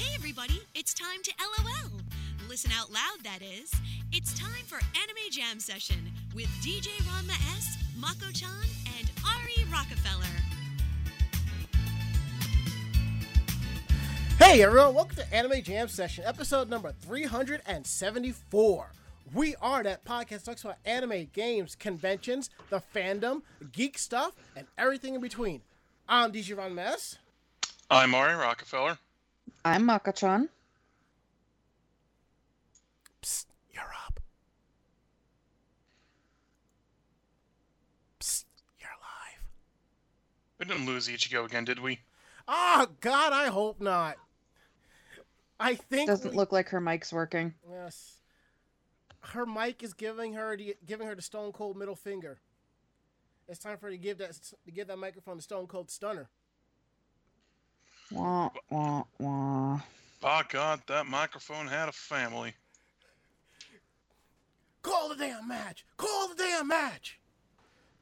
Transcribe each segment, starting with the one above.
Hey everybody, it's time to LOL. Listen out loud, that is. It's time for Anime Jam Session with DJ Ranma S, Mako chan, and Ari Rockefeller. Hey everyone, welcome to Anime Jam Session, episode number 374. We are that podcast talks about anime, games, conventions, the fandom, geek stuff, and everything in between. I'm DJ Ranma S. I'm Ari Rockefeller. I'm Mako-chan. Psst, you're up. Psst, you're live. We didn't lose Ichigo again, did we? Oh God, I hope not. I think Doesn't we- look like her mic's working. Yes. Her mic is giving her the, giving her the stone cold middle finger. It's time for her to give that to give that microphone the stone cold stunner. Wah, wah, wah. By God, that microphone had a family. Call the damn match! Call the damn match!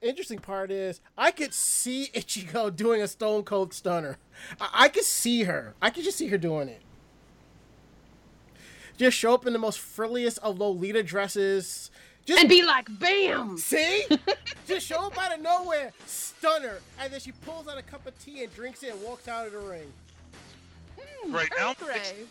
Interesting part is I could see Ichigo doing a stone cold stunner. I, I could see her. I could just see her doing it. Just show up in the most frilliest of Lolita dresses. Just and be like, bam! See? Just show up out of nowhere, stunner, and then she pulls out a cup of tea and drinks it and walks out of the ring. Right now, I'm pic-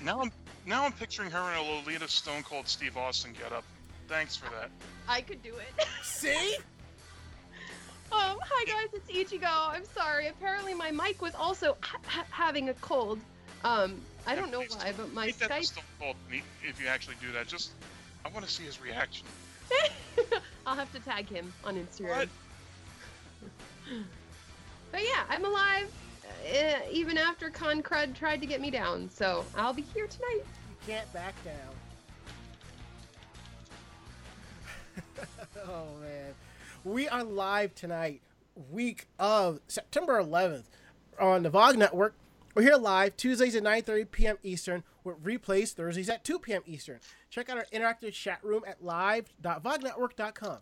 now I'm now I'm picturing her in a Lolita Stone Cold Steve Austin getup. Thanks for that. I could do it. See? um, hi guys, it's Ichigo. I'm sorry. Apparently my mic was also ha- ha- having a cold. Um, I don't know why, but my Make that the Skype. Stone Cold meet if you actually do that. Just I want to see his reaction. I'll have to tag him on Instagram. What? But yeah, I'm alive. Uh, even after Con Crud tried to get me down, so I'll be here tonight. You can't back down. oh man. We are live tonight, week of September 11th on the VOG Network. We're here live Tuesdays at 9:30 p.m. Eastern with replays Thursdays at 2 p.m. Eastern. Check out our interactive chat room at live.vognetwork.com.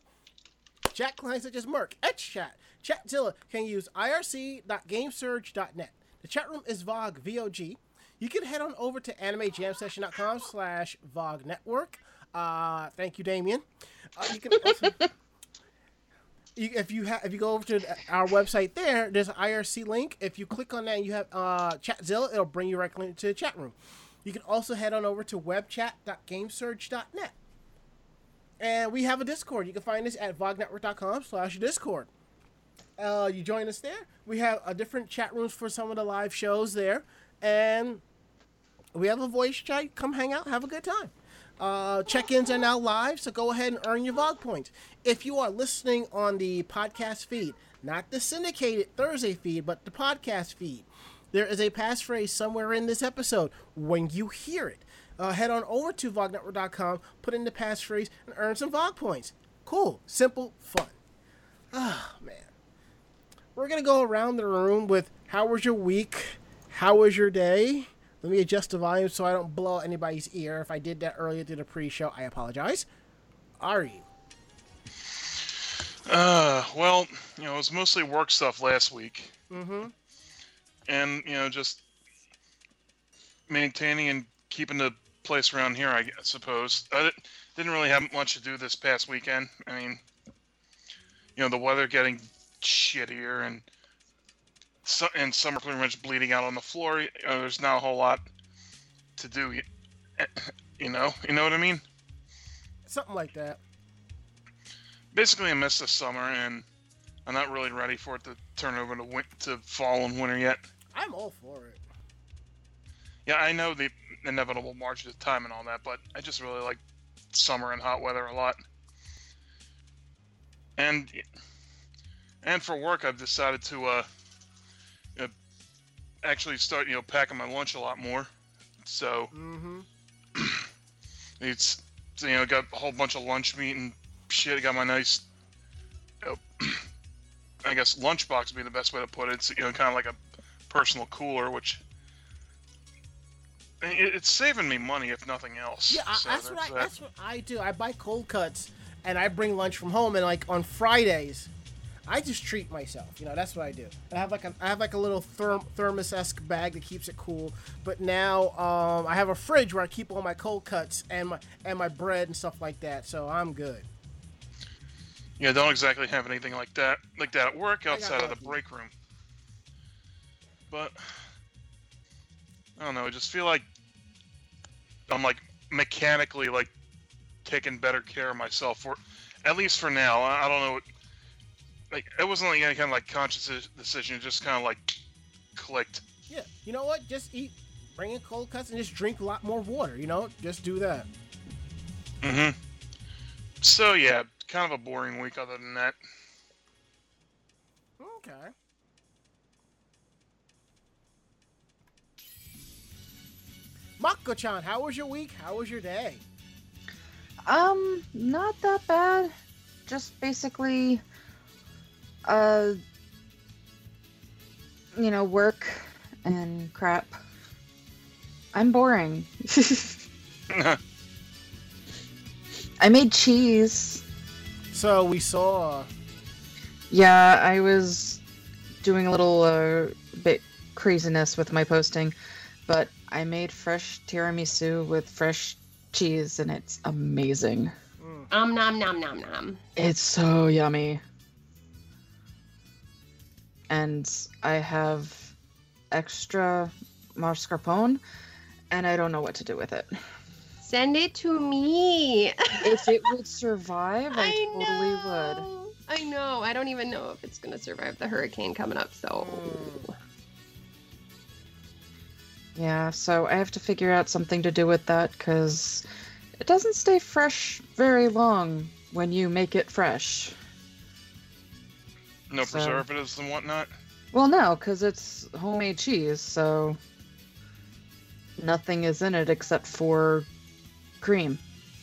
Chat clients such as mIRC, HexChat, Chatzilla can use irc.gamesurge.net. The chat room is VOG, V-O-G. You can head on over to animejamsession.com slash VOG network. Uh, thank you, Damien. Uh, you can also, if you have if you go over to our website there, there's an IRC link. If you click on that and you have uh, Chatzilla, it'll bring you directly to the chat room. You can also head on over to webchat.gamesurge.net. And we have a Discord. You can find us at vognetwork.com slash Discord. Uh, you join us there. We have a different chat rooms for some of the live shows there. And we have a voice chat. Come hang out, have a good time. Uh, check-ins are now live, so go ahead and earn your VOG points. If you are listening on the podcast feed, not the syndicated Thursday feed, but the podcast feed, there is a passphrase somewhere in this episode. When you hear it, uh, head on over to vognetwork.com, put in the passphrase, and earn some VOG points. Cool, simple, fun. Ah, man. We're going to go around the room with how was your week? How was your day? Let me adjust the volume so I don't blow anybody's ear. If I did that earlier to the pre-show, I apologize. Ari, Uh, well, you know, it was mostly work stuff last week, mm-hmm. and you know, just maintaining and keeping the place around here. I suppose I didn't really have much to do this past weekend. I mean, you know, the weather getting shittier and su- and summer pretty much bleeding out on the floor. You know, there's not a whole lot to do. y- You know, you know what I mean. something like that. basically I missed the summer and I'm not really ready for it to turn over to win- to fall and winter yet. I'm all for it. Yeah, I know the inevitable march of time and all that, but I just really like summer and hot weather a lot. And and for work, I've decided to uh, uh actually start you know packing my lunch a lot more. So Mm-hmm. it's you know got a whole bunch of lunch meat and shit. I got my nice, you know, I guess lunchbox would be the best way to put it. It's you know kind of like a personal cooler, which it, it's saving me money if nothing else. Yeah, So that's what I that. that's what I do. I buy cold cuts and I bring lunch from home. And like on Fridays, I just treat myself. You know, that's what I do. I have like a, I have like a little therm, thermos esque bag that keeps it cool. But now um, I have a fridge where I keep all my cold cuts and my and my bread and stuff like that. So I'm good. Yeah, don't exactly have anything like that like that at work outside of the break room. But I don't know, I just feel like I'm like mechanically like taking better care of myself for at least for now. I, I don't know like it wasn't like any kind of like conscious decision, it just kind of like clicked. Yeah. You know what? Just eat, bring in cold cuts and just drink a lot more water. You know, just do that. Mm-hmm. So yeah, kind of a boring week other than that. Okay. Mako-chan, how was your week? How was your day? Um, not that bad. Just basically, uh, you know, work and crap. I'm boring. I made cheese. So we saw. Yeah, I was doing a little uh, bit craziness with my posting, but I made fresh tiramisu with fresh cheese, and it's amazing. Mm, Um, nom nom nom nom. It's so yummy. And I have extra mascarpone, and I don't know what to do with it. Send it to me. If it would survive, I, I totally would. I know. I don't even know if it's gonna survive the hurricane coming up. So. Mm. Yeah, so I have to figure out something to do with that because it doesn't stay fresh very long when you make it fresh. No So- preservatives and whatnot. Well, no, because it's homemade cheese, so nothing is in it except for cream.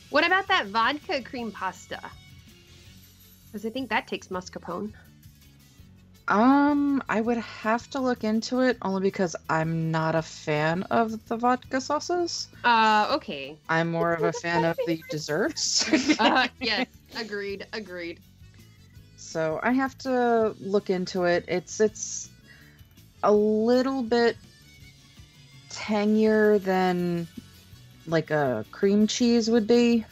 What about that vodka cream pasta? Because I think that takes mascarpone. Um, I would have to look into it only because I'm not a fan of the vodka sauces. Uh, okay. I'm more of a fan of the desserts. Uh, yes, agreed, agreed. So I have to look into it. It's it's a little bit tangier than like a cream cheese would be.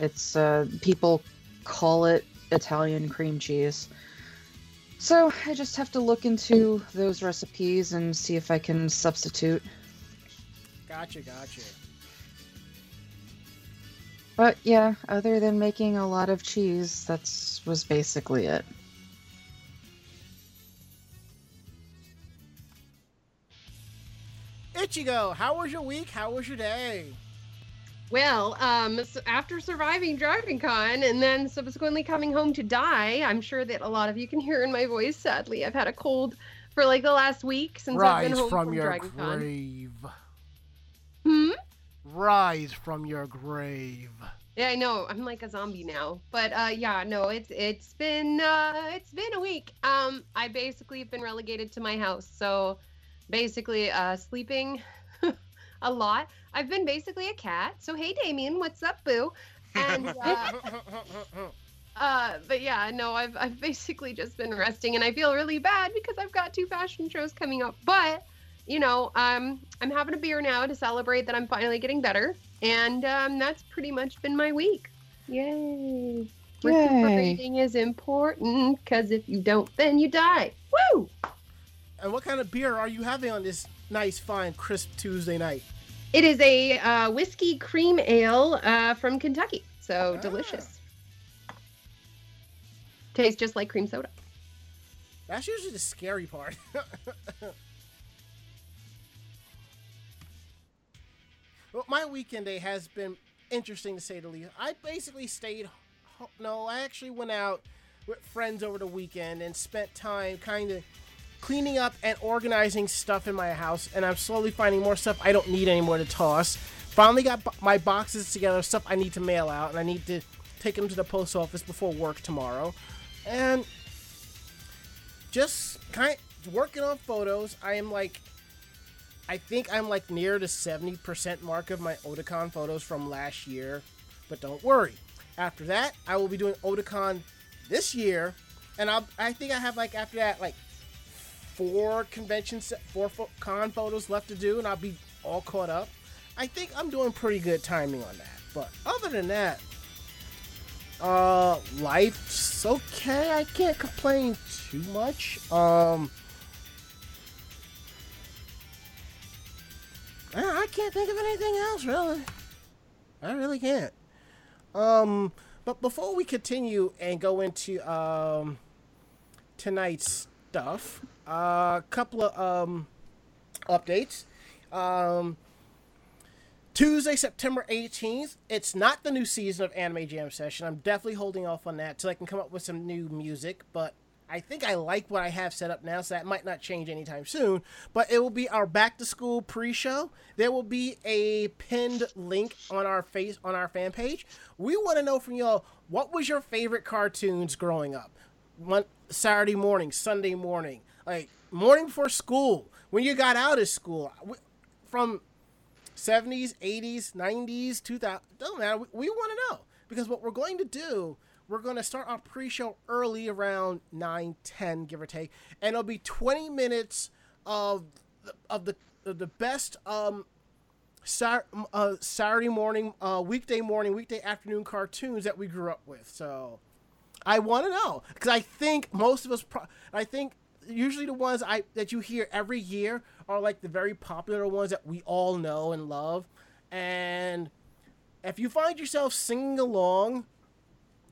It's uh people call it Italian cream cheese. So I just have to look into those recipes and see if I can substitute. Gotcha, gotcha. But yeah, other than making a lot of cheese, that's was basically it. Ichigo, how was your week? How was your day? Well, um, so after surviving Dragon Con and then subsequently coming home to die, I'm sure that a lot of you can hear in my voice. Sadly, I've had a cold for like the last week since I've been home from from, your Dragon Con. grave. Hmm. Rise from your grave. Yeah, I know. I'm like a zombie now. But uh yeah, no, it's it's been uh it's been a week. Um I basically have been relegated to my house. So basically uh sleeping a lot. I've been basically a cat. So hey Damien, what's up, boo? And uh uh but yeah, no, I've I've basically just been resting and I feel really bad because I've got two fashion shows coming up. But you know, um, I'm having a beer now to celebrate that I'm finally getting better, and um, that's pretty much been my week. Yay! Recuperating is important because if you don't, then you die. Woo! and what kind of beer are you having on this nice, fine, crisp Tuesday night? It is a uh, whiskey cream ale uh, from Kentucky, so Ah. delicious. Tastes just like cream soda. That's usually the scary part. well, my weekend day has been interesting to say the least. I basically stayed. No, I actually went out with friends over the weekend and spent time kind of cleaning up and organizing stuff in my house. And I'm slowly finding more stuff I don't need anymore to toss. Finally got bo- my boxes together, stuff I need to mail out, and I need to take them to the post office before work tomorrow. And just kind of working on photos. I am like, I think I'm like near the 70% mark of my Otakon photos from last year. But don't worry. After that, I will be doing Otakon this year, and I I think I have like after that like four conventions, four fo- con photos left to do, and I'll be all caught up. I think I'm doing pretty good timing on that. But other than that, uh, life's okay. I can't complain too much. Um, I can't think of anything else really. I really can't. Um, but before we continue and go into um tonight's stuff, a uh, couple of um updates. Um, Tuesday, September 18th. It's not the new season of Anime Jam Session. I'm definitely holding off on that till I can come up with some new music, but I think I like what I have set up now, so that might not change anytime soon. But it will be our back to school pre-show. There will be a pinned link on our face on our fan page. We want to know from y'all what was your favorite cartoons growing up? Saturday morning, Sunday morning, like morning before school, when you got out of school, from 70s, 80s, 90s, 2000, doesn't matter. We, we want to know because what we're going to do, we're going to start our pre-show early around 9, 10, give or take, and it'll be 20 minutes of the, of the of the best um uh, Saturday morning, uh, weekday morning, weekday afternoon cartoons that we grew up with. So I want to know because I think most of us, pro- I think usually the ones I that you hear every year are like the very popular ones that we all know and love. And if you find yourself singing along,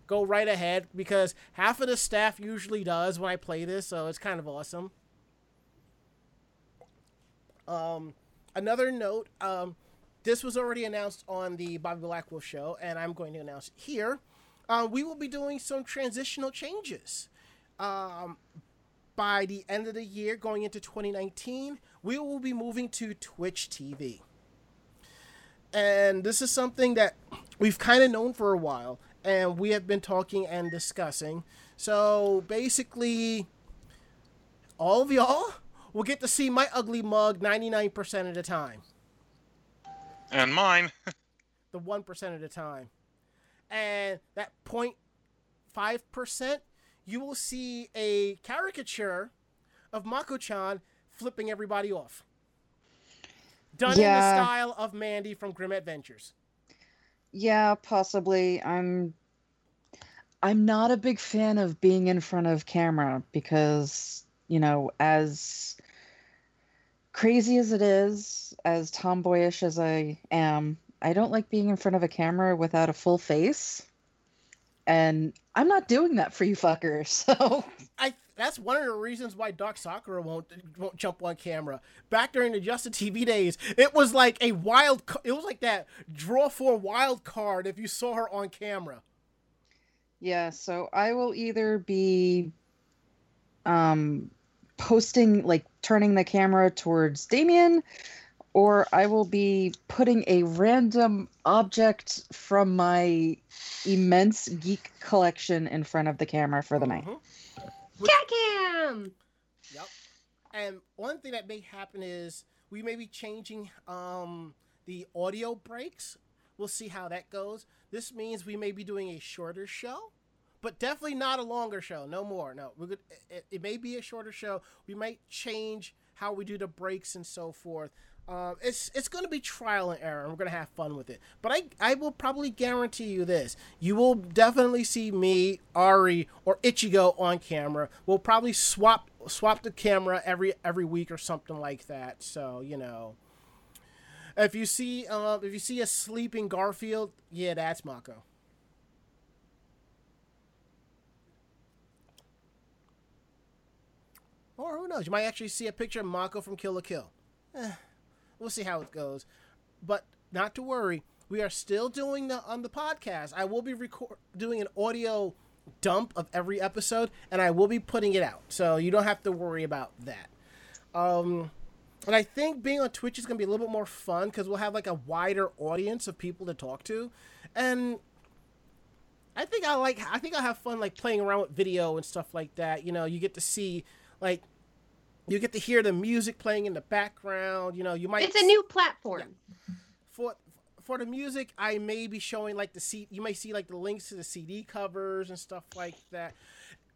go right ahead because half of the staff usually does when I play this, so it's kind of awesome. Um, another note, um, this was already announced on the Bobby Blackwell show, and I'm going to announce it here. Uh, we will be doing some transitional changes. Um, by the end of the year, going into 2019, we will be moving to Twitch TV. And this is something that we've kind of known for a while, and we have been talking and discussing. So basically, all of y'all will get to see my ugly mug 99% of the time, And mine. the 1% of the time. And that 0.5%, you will see a caricature of Mako chan flipping everybody off. Done in the style of Mandy from Grim Adventures. Yeah, possibly. I'm I'm not a big fan of being in front of camera because, you know, as crazy as it is, as tomboyish as I am, I don't like being in front of a camera without a full face. And I'm not doing that for you fuckers. So, I that's one of the reasons why Doc Sakura won't won't jump on camera. Back during the Justin TV days, it was like a wild. It was like that draw for wild card if you saw her on camera. yeah, so I will either be um posting like turning the camera towards Damien or I will be putting a random object from my immense geek collection in front of the camera for the night. Cat cam. Yep. And one thing that may happen is we may be changing um, the audio breaks. We'll see how that goes. This means we may be doing a shorter show, but definitely not a longer show. No more. No, we're good. It, it may be a shorter show. We might change how we do the breaks and so forth. Um, it's it's going to be trial and error. We're going to have fun with it. But I I will probably guarantee you this: you will definitely see me, Ari, or Ichigo on camera. We'll probably swap swap the camera every every week or something like that. So you know, if you see uh, if you see a sleeping Garfield, yeah, that's Mako. Or who knows? You might actually see a picture of Mako from Kill la Kill. Eh, we'll see how it goes. But not to worry, we are still doing the on the podcast. I will be record doing an audio dump of every episode, and I will be putting it out, so you don't have to worry about that. Um, and I think being on Twitch is gonna be a little bit more fun because we'll have like a wider audience of people to talk to, and I think I like. I think I have fun like playing around with video and stuff like that. You know, you get to see like you get to hear the music playing in the background. You know, you might It's a new platform. for for the music, I may be showing like the C. You may see like the links to the CD covers and stuff like that.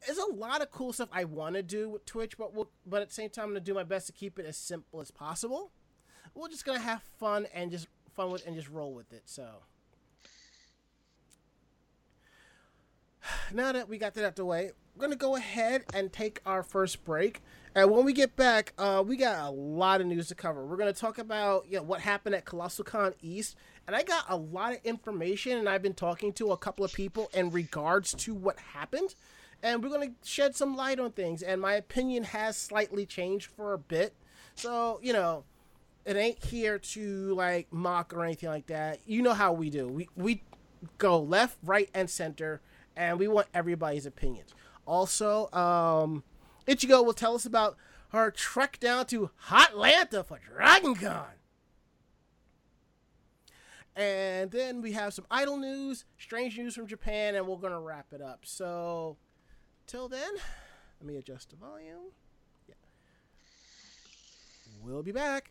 There's a lot of cool stuff I want to do with Twitch, but we'll, but at the same time, I'm gonna do my best to keep it as simple as possible. We're just gonna have fun and just fun with and just roll with it. So now that we got that out of the way, we're gonna go ahead and take our first break. And when we get back, uh, we got a lot of news to cover. We're gonna talk about you know, what happened at Colossal Con East, and I got a lot of information, and I've been talking to a couple of people in regards to what happened, and we're gonna shed some light on things. And my opinion has slightly changed for a bit, so you know, it ain't here to like mock or anything like that. You know how we do. We we go left, right, and center, and we want everybody's opinions. Also, um, Ichigo will tell us about her trek down to Hotlanta for Dragon Con. And then we have some idol news, strange news from Japan, and we're going to wrap it up. So, till then, let me adjust the volume. Yeah. We'll be back.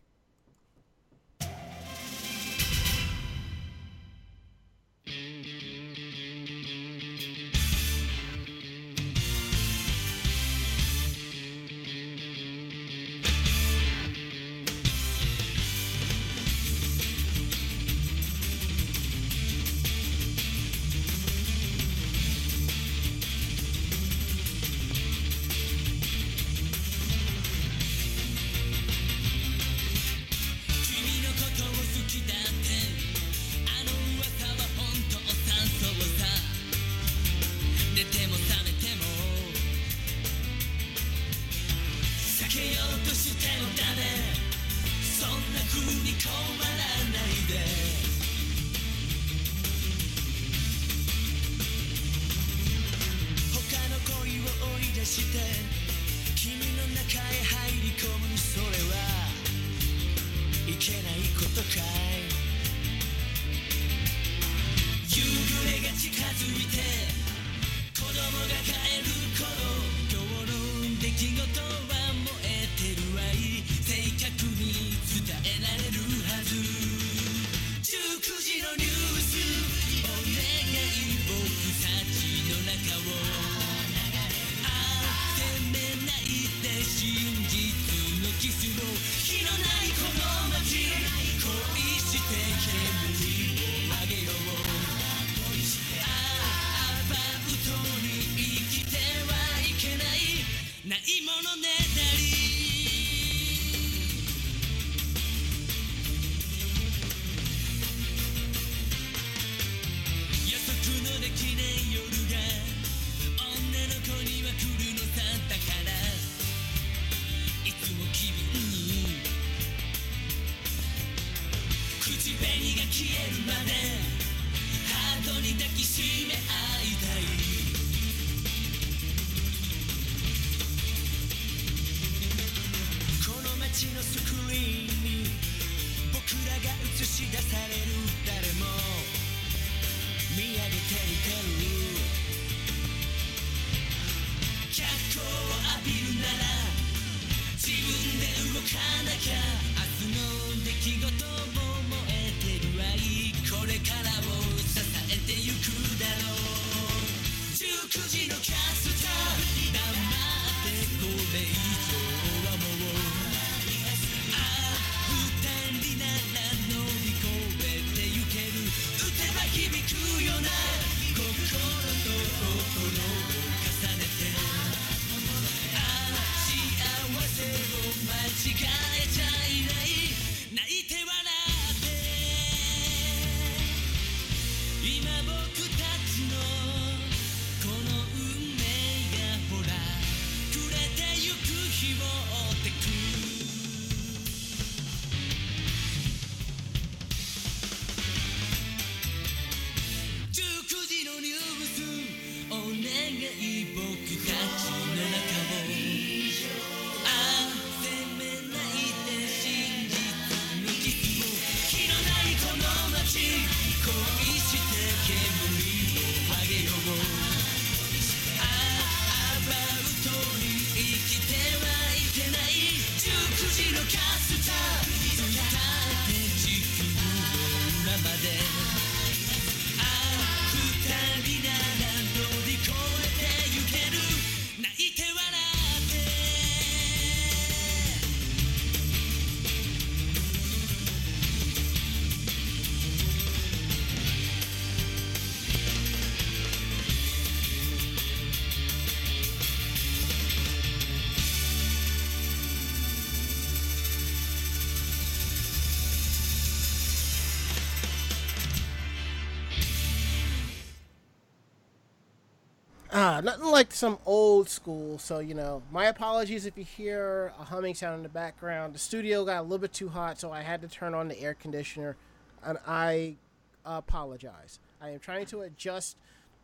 Nothing like some old school. So you know, my apologies if you hear a humming sound in the background. The studio got a little bit too hot, so I had to turn on the air conditioner, and I apologize. I am trying to adjust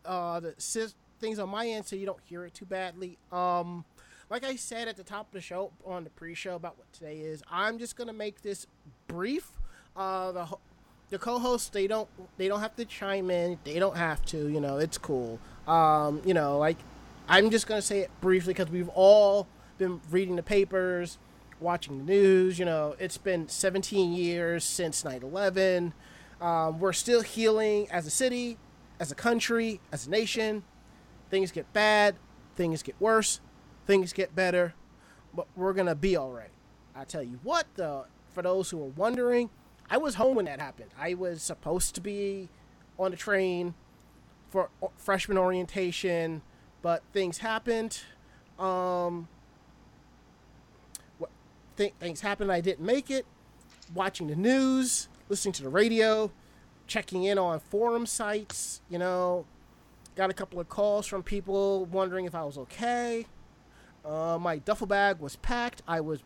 uh, the things on my end so you don't hear it too badly. Um, like I said at the top of the show on the pre-show about what today is, I'm just gonna make this brief. Uh, the ho- the co-hosts they don't they don't have to chime in. They don't have to. You know, it's cool. Um, you know, like I'm just gonna say it briefly because we've all been reading the papers, watching the news. You know, it's been 17 years since 9/11. Um, we're still healing as a city, as a country, as a nation. Things get bad, things get worse, things get better, but we're gonna be all right. I tell you what, though, for those who are wondering, I was home when that happened. I was supposed to be on a train for freshman orientation, but things happened. Um, th- things happened? I didn't make it. Watching the news, listening to the radio, checking in on forum sites. You know, got a couple of calls from people wondering if I was okay. Uh, my duffel bag was packed. I was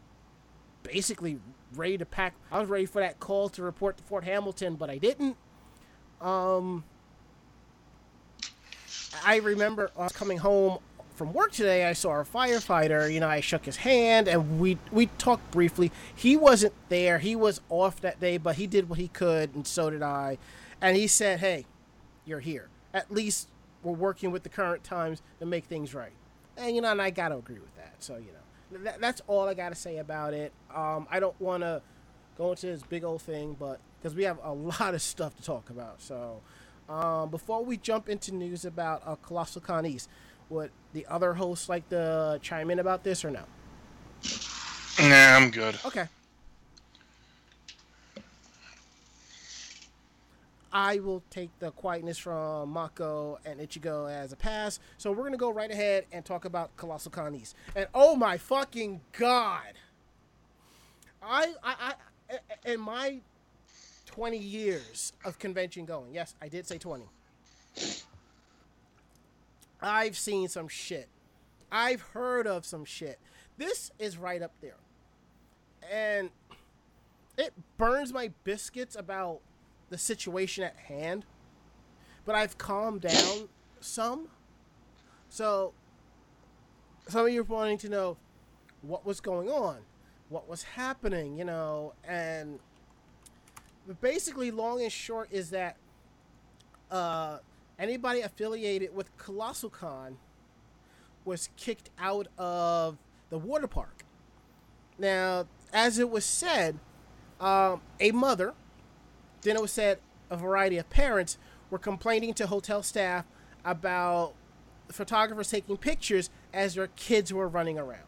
basically ready to pack. I was ready for that call to report to Fort Hamilton, but I didn't. Um, I remember coming home from work today. I saw a firefighter. You know, I shook his hand and we we talked briefly. He wasn't there. He was off that day, but he did what he could, and so did I. And he said, "Hey, you're here. At least we're working with the current times to make things right." And you know, and I gotta agree with that. So you know, that, that's all I gotta say about it. Um, I don't want to go into this big old thing, but because we have a lot of stuff to talk about. So um, before we jump into news about uh, Colossal Con East, would the other hosts like to chime in about this or no? Nah, I'm good. Okay. I will take the quietness from Mako and Ichigo as a pass. So we're gonna go right ahead and talk about Colossal Con East. And oh my fucking god! I I, I in my twenty years of convention going, yes, I did say twenty. I've seen some shit. I've heard of some shit. This is right up there. And it burns my biscuits about the situation at hand. But I've calmed down some. So some of you are wanting to know what was going on, what was happening, you know, and basically long and short is that uh anybody affiliated with Colossal Con was kicked out of the water park. Now, as it was said, um, a mother, then it was said a variety of parents were complaining to hotel staff about photographers taking pictures as their kids were running around.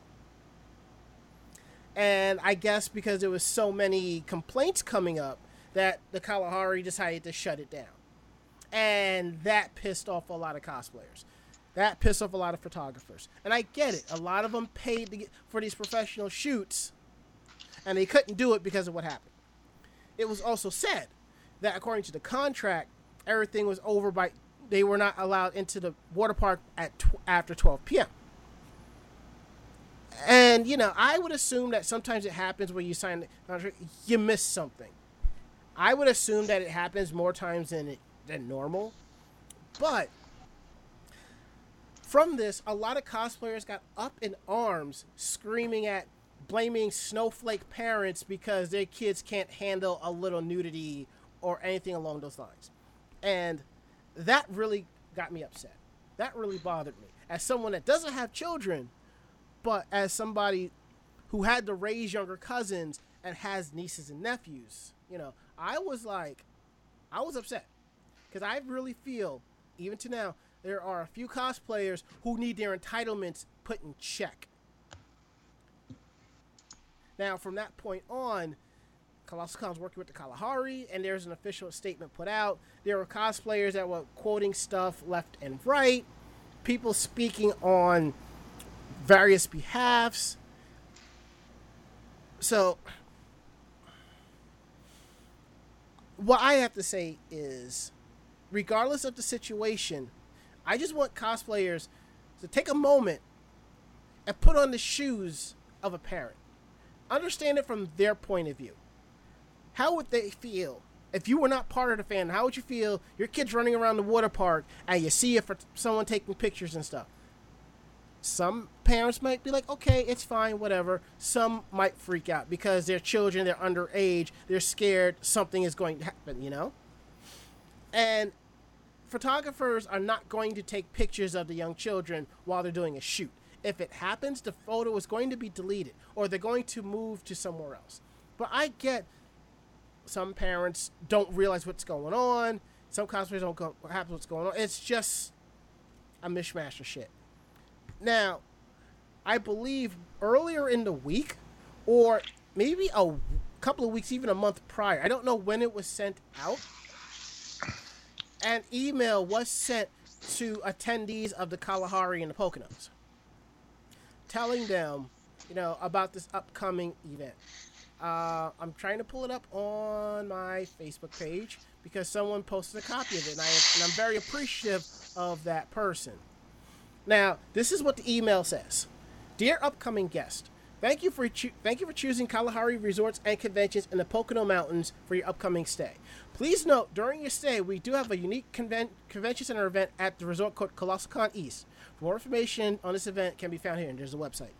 And I guess because there was so many complaints coming up that the Kalahari decided to shut it down and that pissed off a lot of cosplayers. That pissed off a lot of photographers, and I get it. A lot of them paid get, for these professional shoots, and they couldn't do it because of what happened. It was also said that according to the contract, everything was over by they were not allowed into the water park at tw- after 12 p.m. And you know, I would assume that sometimes it happens when you sign the contract, you miss something. I would assume that it happens more times than it than normal. But from this, a lot of cosplayers got up in arms screaming at blaming snowflake parents because their kids can't handle a little nudity or anything along those lines. And that really got me upset. That really bothered me. As someone that doesn't have children, but as somebody who had to raise younger cousins and has nieces and nephews, you know, I was like, I was upset because I really feel, even to now, there are a few cosplayers who need their entitlements put in check. Now, from that point on, Colossal Con's working with the Kalahari, and there's an official statement put out. There were cosplayers that were quoting stuff left and right, people speaking on various behalfs. So, what I have to say is regardless of the situation, I just want cosplayers to take a moment and put on the shoes of a parent. Understand it from their point of view. How would they feel if you were not part of the fan? How would you feel your kid's running around the water park and you see it for someone taking pictures and stuff? Some parents might be like, okay, it's fine, whatever. Some might freak out because they're children, they're underage, they're scared something is going to happen, you know? And photographers are not going to take pictures of the young children while they're doing a shoot. If it happens, the photo is going to be deleted or they're going to move to somewhere else. But I get some parents don't realize what's going on. Some cosplayers don't go, have what's going on. It's just a mishmash of shit. Now, I believe earlier in the week, or maybe a couple of weeks, even a month prior, I don't know when it was sent out, an email was sent to attendees of the Kalahari and the Poconos telling them, you know, about this upcoming event. Uh, I'm trying to pull it up on my Facebook page because someone posted a copy of it, and, I, and I'm very appreciative of that person. Now, this is what the email says. Dear upcoming guest, thank you for choo- thank you for choosing Kalahari Resorts and Conventions in the Pocono Mountains for your upcoming stay. Please note, during your stay, we do have a unique conven- convention center event at the resort called Colossal Con East. For more information on this event can be found here, and there's a website.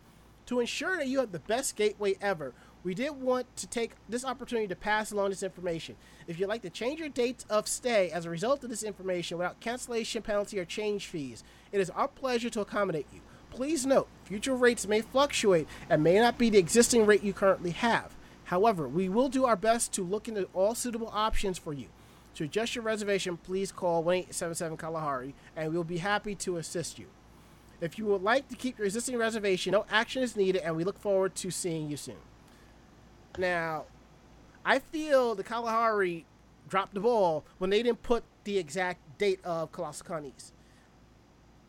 To ensure that you have the best gateway ever, we did want to take this opportunity to pass along this information. If you'd like to change your date of stay as a result of this information without cancellation penalty or change fees, it is our pleasure to accommodate you. Please note, future rates may fluctuate and may not be the existing rate you currently have. However, we will do our best to look into all suitable options for you. To adjust your reservation, please call 1 877 Kalahari and we'll be happy to assist you. If you would like to keep your existing reservation, no action is needed and we look forward to seeing you soon. Now, I feel the Kalahari dropped the ball when they didn't put the exact date of Colossal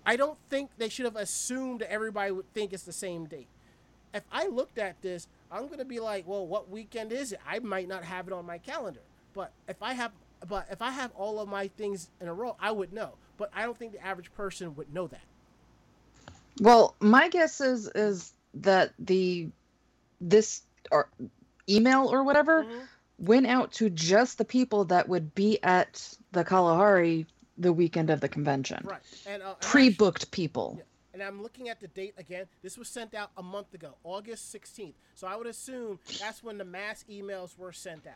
I don't think they should have assumed that everybody would think it's the same date. If I looked at this, I'm gonna be like, well, what weekend is it? I might not have it on my calendar, but if I have, but if I have all of my things in a row, I would know. But I don't think the average person would know that. Well, my guess is is that the this or email or whatever Mhm. went out to just the people that would be at the Kalahari the weekend of the convention. Right. And uh, and Pre-booked people. Yeah. And I'm looking at the date again. This was sent out a month ago, August 16th. So I would assume that's when the mass emails were sent out.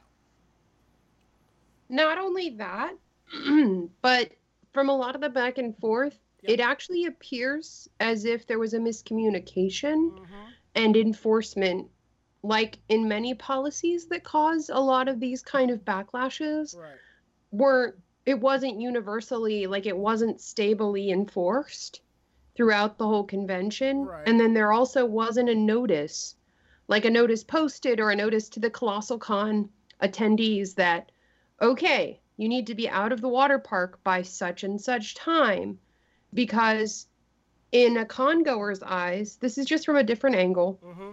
Not only that, but from a lot of the back and forth, Yep. it actually appears as if there was a miscommunication Mm-hmm. and enforcement like in many policies that cause a lot of these kind of backlashes Right. weren't it wasn't universally like it wasn't stably enforced throughout the whole convention Right. and then there also wasn't a notice like a notice posted or a notice to the colossal con attendees that okay you need to be out of the water park by such and such time because in a con goer's eyes this is just from a different angle Mm-hmm.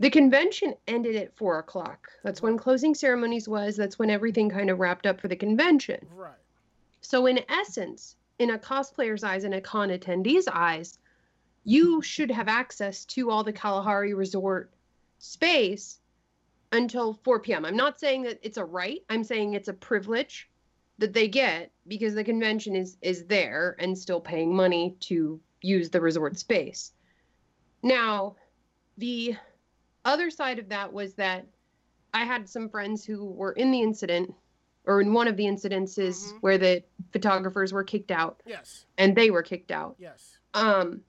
The convention ended at four o'clock. That's when closing ceremonies was. That's when everything kind of wrapped up for the convention. Right. So, in essence, in a cosplayer's eyes and a con attendee's eyes, you should have access to all the Kalahari Resort space until 4 p.m. I'm not saying that it's a right. I'm saying it's a privilege that they get because the convention is is there and still paying money to use the resort space. Now, the other side of that was that I had some friends who were in the incident or in one of the incidences Mhm. where the photographers were kicked out Yes. and they were kicked out. Yes. Um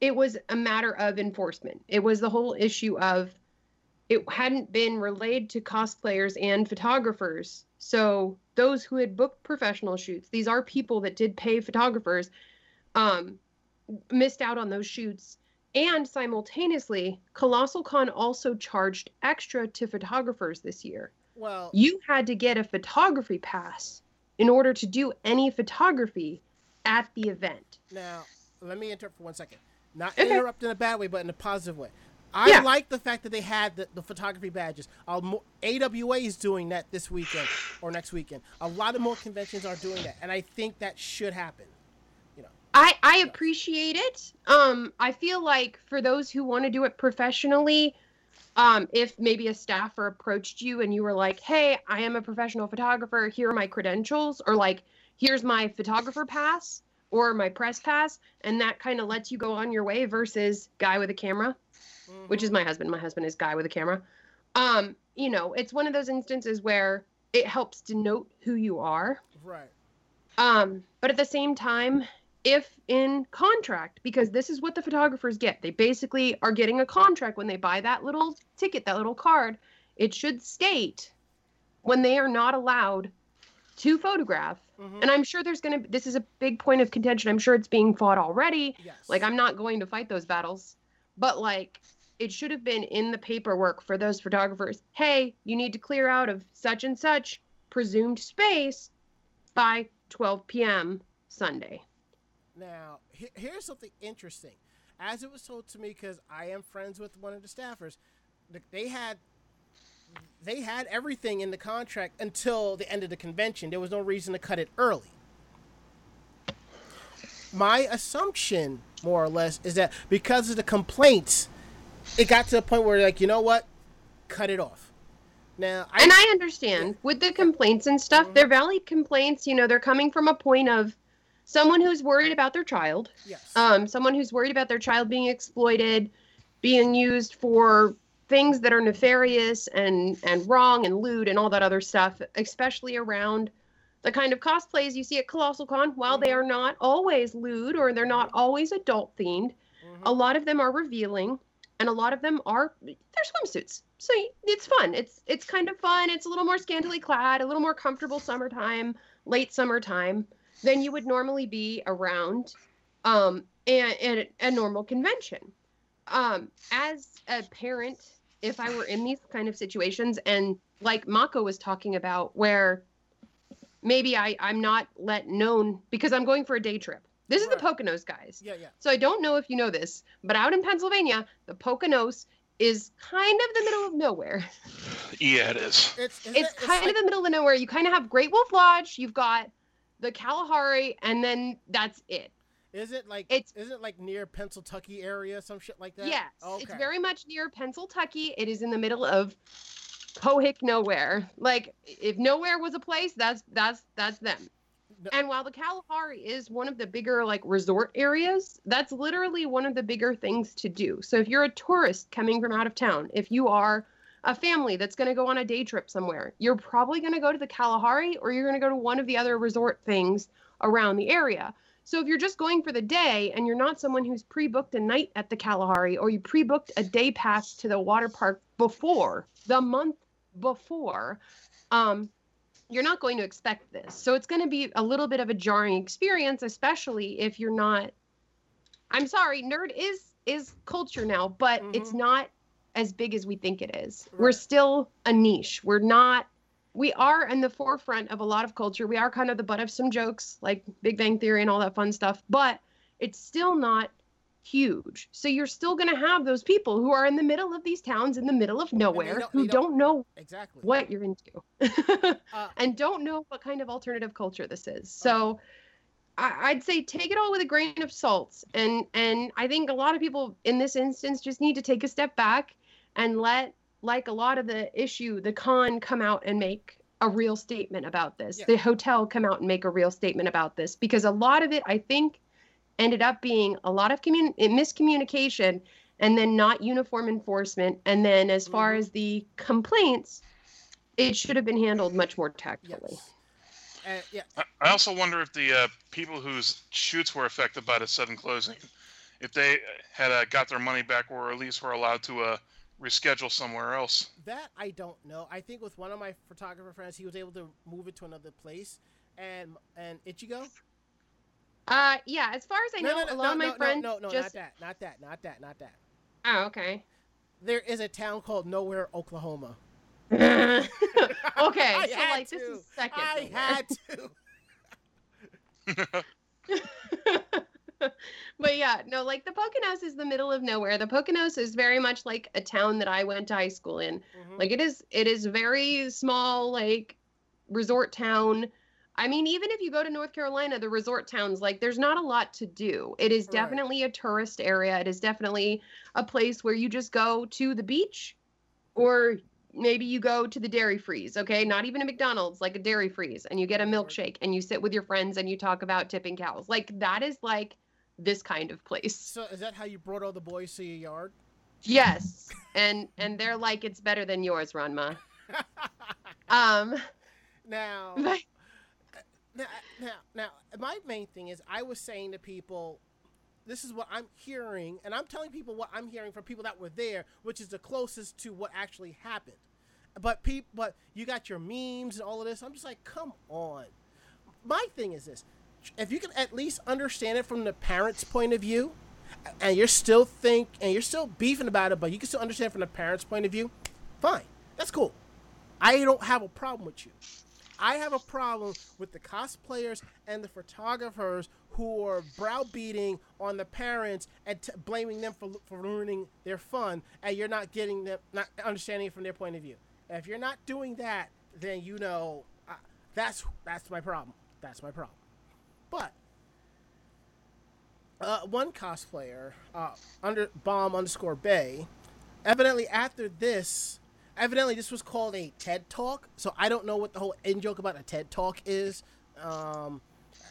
it was a matter of enforcement. It was the whole issue of it hadn't been relayed to cosplayers and photographers. So those who had booked professional shoots, these are people that did pay photographers, um, missed out on those shoots. And simultaneously, Colossal Con also charged extra to photographers this year. Well, You had to get a photography pass in order to do any photography at the event. now let me interrupt for one second. Not Okay. interrupt in a bad way, but in a positive way. I Yeah. like the fact that they had the, the photography badges. AWA is doing that this weekend or next weekend. A lot of more conventions are doing that, and I think that should happen. I I appreciate it. Um, I feel like for those who want to do it professionally, um, if maybe a staffer approached you and you were like, "Hey, I am a professional photographer. Here are my credentials," or like, "Here's my photographer pass or my press pass," and that kind of lets you go on your way versus guy with a camera, which is my husband. My husband is guy with a camera. Um, you know, it's one of those instances where it helps denote who you are. right. Um, but at the same time, if in contract, because this is what the photographers get, they basically are getting a contract when they buy that little ticket, that little card. It should state when they are not allowed to photograph. Mhm. And I'm sure there's going to, this is a big point of contention. I'm sure it's being fought already. Yes. Like, I'm not going to fight those battles, but like, it should have been in the paperwork for those photographers. Hey, you need to clear out of such and such presumed space by 12 p.m. Sunday. Now, he- here's something interesting. As it was told to me, because I am friends with one of the staffers, they had they had everything in the contract until the end of the convention. There was no reason to cut it early. My assumption, more or less, is that because of the complaints, it got to the point where, like, you know what, cut it off. Now, I, and I understand with the complaints and stuff, Mhm. they're valid complaints. You know, they're coming from a point of someone who's worried about their child, yes, um, someone who's worried about their child being exploited, being used for things that are nefarious and and wrong and lewd and all that other stuff, especially around the kind of cosplays you see at Colossal Con. While they Mhm. are not always lewd or they're not always adult themed, Mhm. a lot of them are revealing and a lot of them are they're swimsuits so it's fun it's it's kind of fun it's a little more scantily clad a little more comfortable summertime late summertime than you would normally be around um and, and a normal convention um as a parent if i were in these kind of situations and like mako was talking about where maybe i i'm not let known because i'm going for a day trip this is the Right. poconos guys yeah, yeah, so I don't know if you know this, but out in Pennsylvania, the Poconos is kind of the middle of nowhere. Yeah, it is. it's isn't It's it- kind like- of the middle of nowhere. You kind of have Great Wolf Lodge, you've got the Kalahari, and then that's it. Is it like It's- is it like near Pennsylvania area, some shit like that? Yes, oh, Okay. it's very much near Pennsylvania. It is in the middle of Pohick nowhere. Like if nowhere was a place, that's that's that's them. No- And while the Kalahari is one of the bigger like resort areas, that's literally one of the bigger things to do. So if you're a tourist coming from out of town, if you are a family that's going to go on a day trip somewhere, you're probably going to go to the Kalahari or you're going to go to one of the other resort things around the area. So if you're just going for the day and you're not someone who's pre-booked a night at the Kalahari or you pre-booked a day pass to the water park before the month before, um, you're not going to expect this. So it's going to be a little bit of a jarring experience, especially if you're not. I'm sorry, nerd is is culture now, but it's Mhm. not as big as we think it is. We're still a niche. We're not. We are in the forefront of a lot of culture. We are kind of the butt of some jokes, like Big Bang Theory and all that fun stuff. But it's still not huge. So you're still going to have those people who are in the middle of these towns in the middle of nowhere don't- who don't- don't know exactly what you're into Uh, and don't know what kind of alternative culture this is. So I, I'd say take it all with a grain of salt. And and I think a lot of people in this instance just need to take a step back and let like a lot of the issue, the con come out and make a real statement about this. Yeah. The hotel come out and make a real statement about this because a lot of it I think ended up being a lot of commun- miscommunication and then not uniform enforcement and then as far Mhm. as the complaints it should have been handled much more tactfully. yes. Uh, yeah, I- I also wonder if the uh, people whose shoots were affected by the sudden closing, if they had uh, got their money back or at least were allowed to uh, reschedule somewhere else. that I don't know. I think with one of my photographer friends, he was able to move it to another place. And and Ichigo. Uh, yeah. As far as I no, know, no, no, a lot no, of my no, friends no, no, no, just. not that, not that, not that, not that. Oh, okay. There is a town called Nowhere, Oklahoma. okay, I so had like this is second. I had to. but yeah, no, like the Poconos is the middle of nowhere. The Poconos is very much like a town that I went to high school in. Mhm. Like it is, it is very small, like resort town. I mean, even if you go to North Carolina, the resort towns, like, there's not a lot to do. It is Right. definitely a tourist area. It is definitely a place where you just go to the beach or maybe you go to the dairy freeze, okay? Not even a McDonald's, like a dairy freeze, and you get a milkshake and you sit with your friends and you talk about tipping cows. Like, that is like this kind of place. So is that how you brought all the boys to your yard? Yes. And and they're like it's better than yours, Ranma. Um now, but- now, now, now, my main thing is I was saying to people, this is what I'm hearing, and I'm telling people what I'm hearing from people that were there, which is the closest to what actually happened. But people, but you got your memes and all of this. I'm just like, come on. My thing is this: if you can at least understand it from the parents' point of view, and you're still think and you're still beefing about it, but you can still understand from the parents' point of view, fine, that's cool. I don't have a problem with you. I have a problem with the cosplayers and the photographers who are browbeating on the parents and t- blaming them for, for ruining their fun, and you're not getting them, not understanding it from their point of view. If you're not doing that, then you know uh, that's that's my problem. That's my problem. But uh, one cosplayer, uh, under bomb underscore bay, evidently after this, evidently this was called a TED talk. So I don't know what the whole in joke about a TED talk is. Um,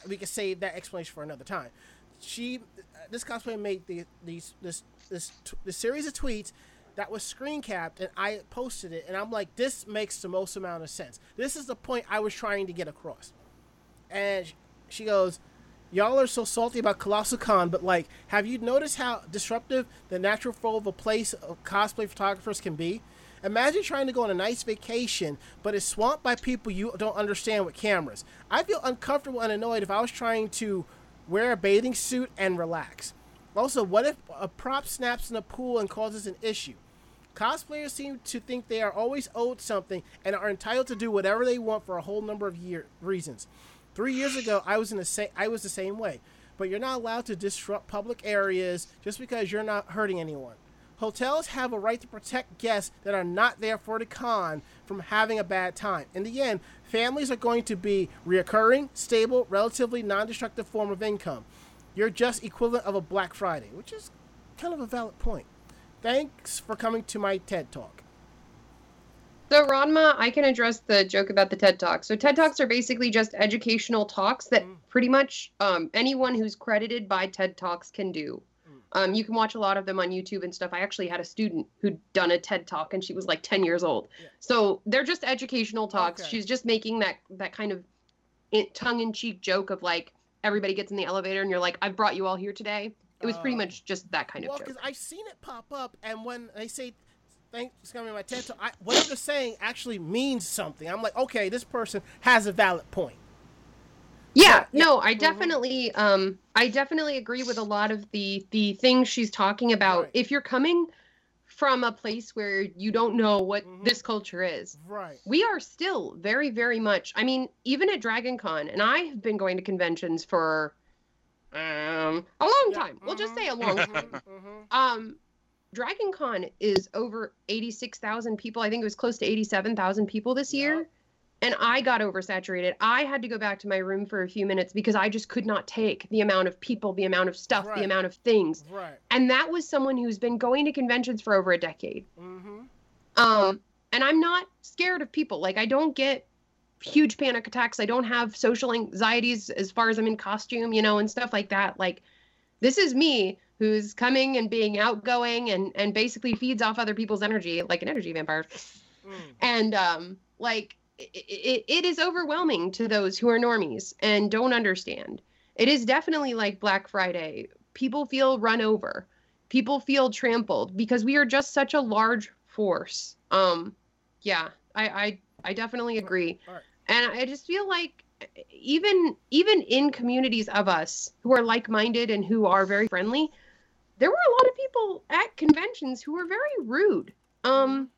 we can save that explanation for another time. She, this cosplayer made the these this this t- this series of tweets that was screen capped, and I posted it, and I'm like, this makes the most amount of sense. This is the point I was trying to get across. And she goes, Y'all are so salty about Colossal Con, but like, have you noticed how disruptive the natural flow of a place of cosplay photographers can be? Imagine trying to go on a nice vacation, but it's swamped by people you don't understand with cameras. I feel uncomfortable and annoyed if I was trying to wear a bathing suit and relax. Also, what if a prop snaps in a pool and causes an issue? Cosplayers seem to think they are always owed something and are entitled to do whatever they want for a whole number of year reasons. Three years ago, I was in the same. I was the same way, but you're not allowed to disrupt public areas just because you're not hurting anyone. Hotels have a right to protect guests that are not there for the con from having a bad time. In the end, families are going to be reoccurring, stable, relatively non-destructive form of income. You're just equivalent of a Black Friday, which is kind of a valid point. Thanks for coming to my TED Talk. So Ranma, I can address the joke about the TED Talks. So TED Talks are basically just educational talks that Mm. pretty much um, anyone who's credited by TED Talks can do. Mm. Um, you can watch a lot of them on YouTube and stuff. I actually had a student who'd done a TED Talk and she was like 10 years old. Yeah. So they're just educational talks. Okay. She's just making that that kind of tongue-in-cheek joke of like everybody gets in the elevator and you're like, I've brought you all here today. It was pretty Oh. much just that kind of well, joke. because I've seen it pop up, and when they say "thanks for coming to my TED Talk," I, whatever they're saying actually means something. I'm like, okay, this person has a valid point. Yeah, Yeah. no, I Mhm. definitely um I definitely agree with a lot of the the things she's talking about. Right. If you're coming from a place where you don't know what Mhm. this culture is, Right. we are still very very much. I mean, even at Dragon Con and I have been going to conventions for um a long Yeah, time. We'll just mhm, say a long time. mhm, mhm. Um Dragon Con is over 86,000 people. I think it was close to 87,000 people this year. And I got oversaturated. I had to go back to my room for a few minutes because I just could not take the amount of people, the amount of stuff, Right. the amount of things. Right. And that was someone who's been going to conventions for over a decade. Mm-hmm. Um, and I'm not scared of people. Like I don't get huge panic attacks. I don't have social anxieties as far as I'm in costume, you know, and stuff like that. Like this is me who's coming and being outgoing and and basically feeds off other people's energy like an energy vampire. Mm. And um like it, it, it is overwhelming to those who are normies and don't understand. It is definitely like Black Friday. People feel run over. People feel trampled because we are just such a large force. Um yeah, I I, I definitely agree. And I just feel like even even in communities of us who are like-minded and who are very friendly, there were a lot of people at conventions who were very rude. Um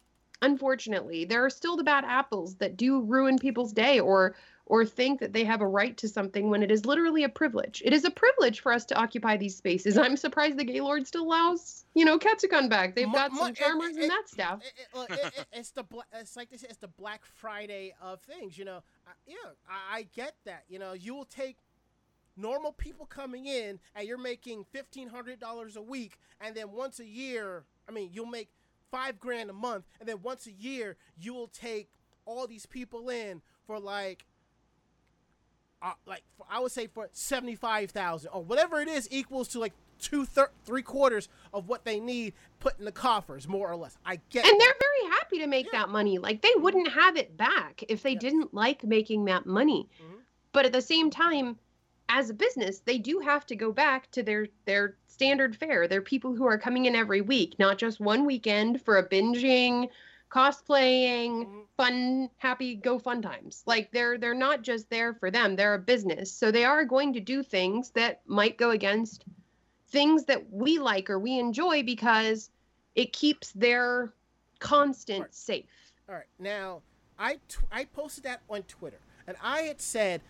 unfortunately there are still the bad apples that do ruin people's day or or think that they have a right to something when it is literally a privilege. It is a privilege for us to occupy these spaces. I'm surprised the Gaylord still allows, you know, Katsucon back. They've got mu- some charmers and that staff. It- it- it- it- it's the it's like this. It's the Black Friday of things. You know, I, yeah, I, I get that. You know, you will take normal people coming in, and you're making fifteen hundred dollars a week, and then once a year, I mean, you'll make five grand a month, and then once a year, you will take all these people in for like. Uh, like for, I would say for seventy five thousand or whatever it is equals to like two thir- three quarters of what they need put in the coffers more or less. I get And that. they're very happy to make Yeah. that money. Like they wouldn't have it back if they Yeah. didn't like making that money. Mhm. But at the same time, as a business, they do have to go back to their their standard fare. They're people who are coming in every week, not just one weekend for a binging, cosplaying, Mhm. fun, happy go fun times. Like they're they're not just there for them. They're a business. So they are going to do things that might go against things that we like or we enjoy because it keeps their constant Right. safe. All right. Now, I t- I posted that on Twitter, and I had said,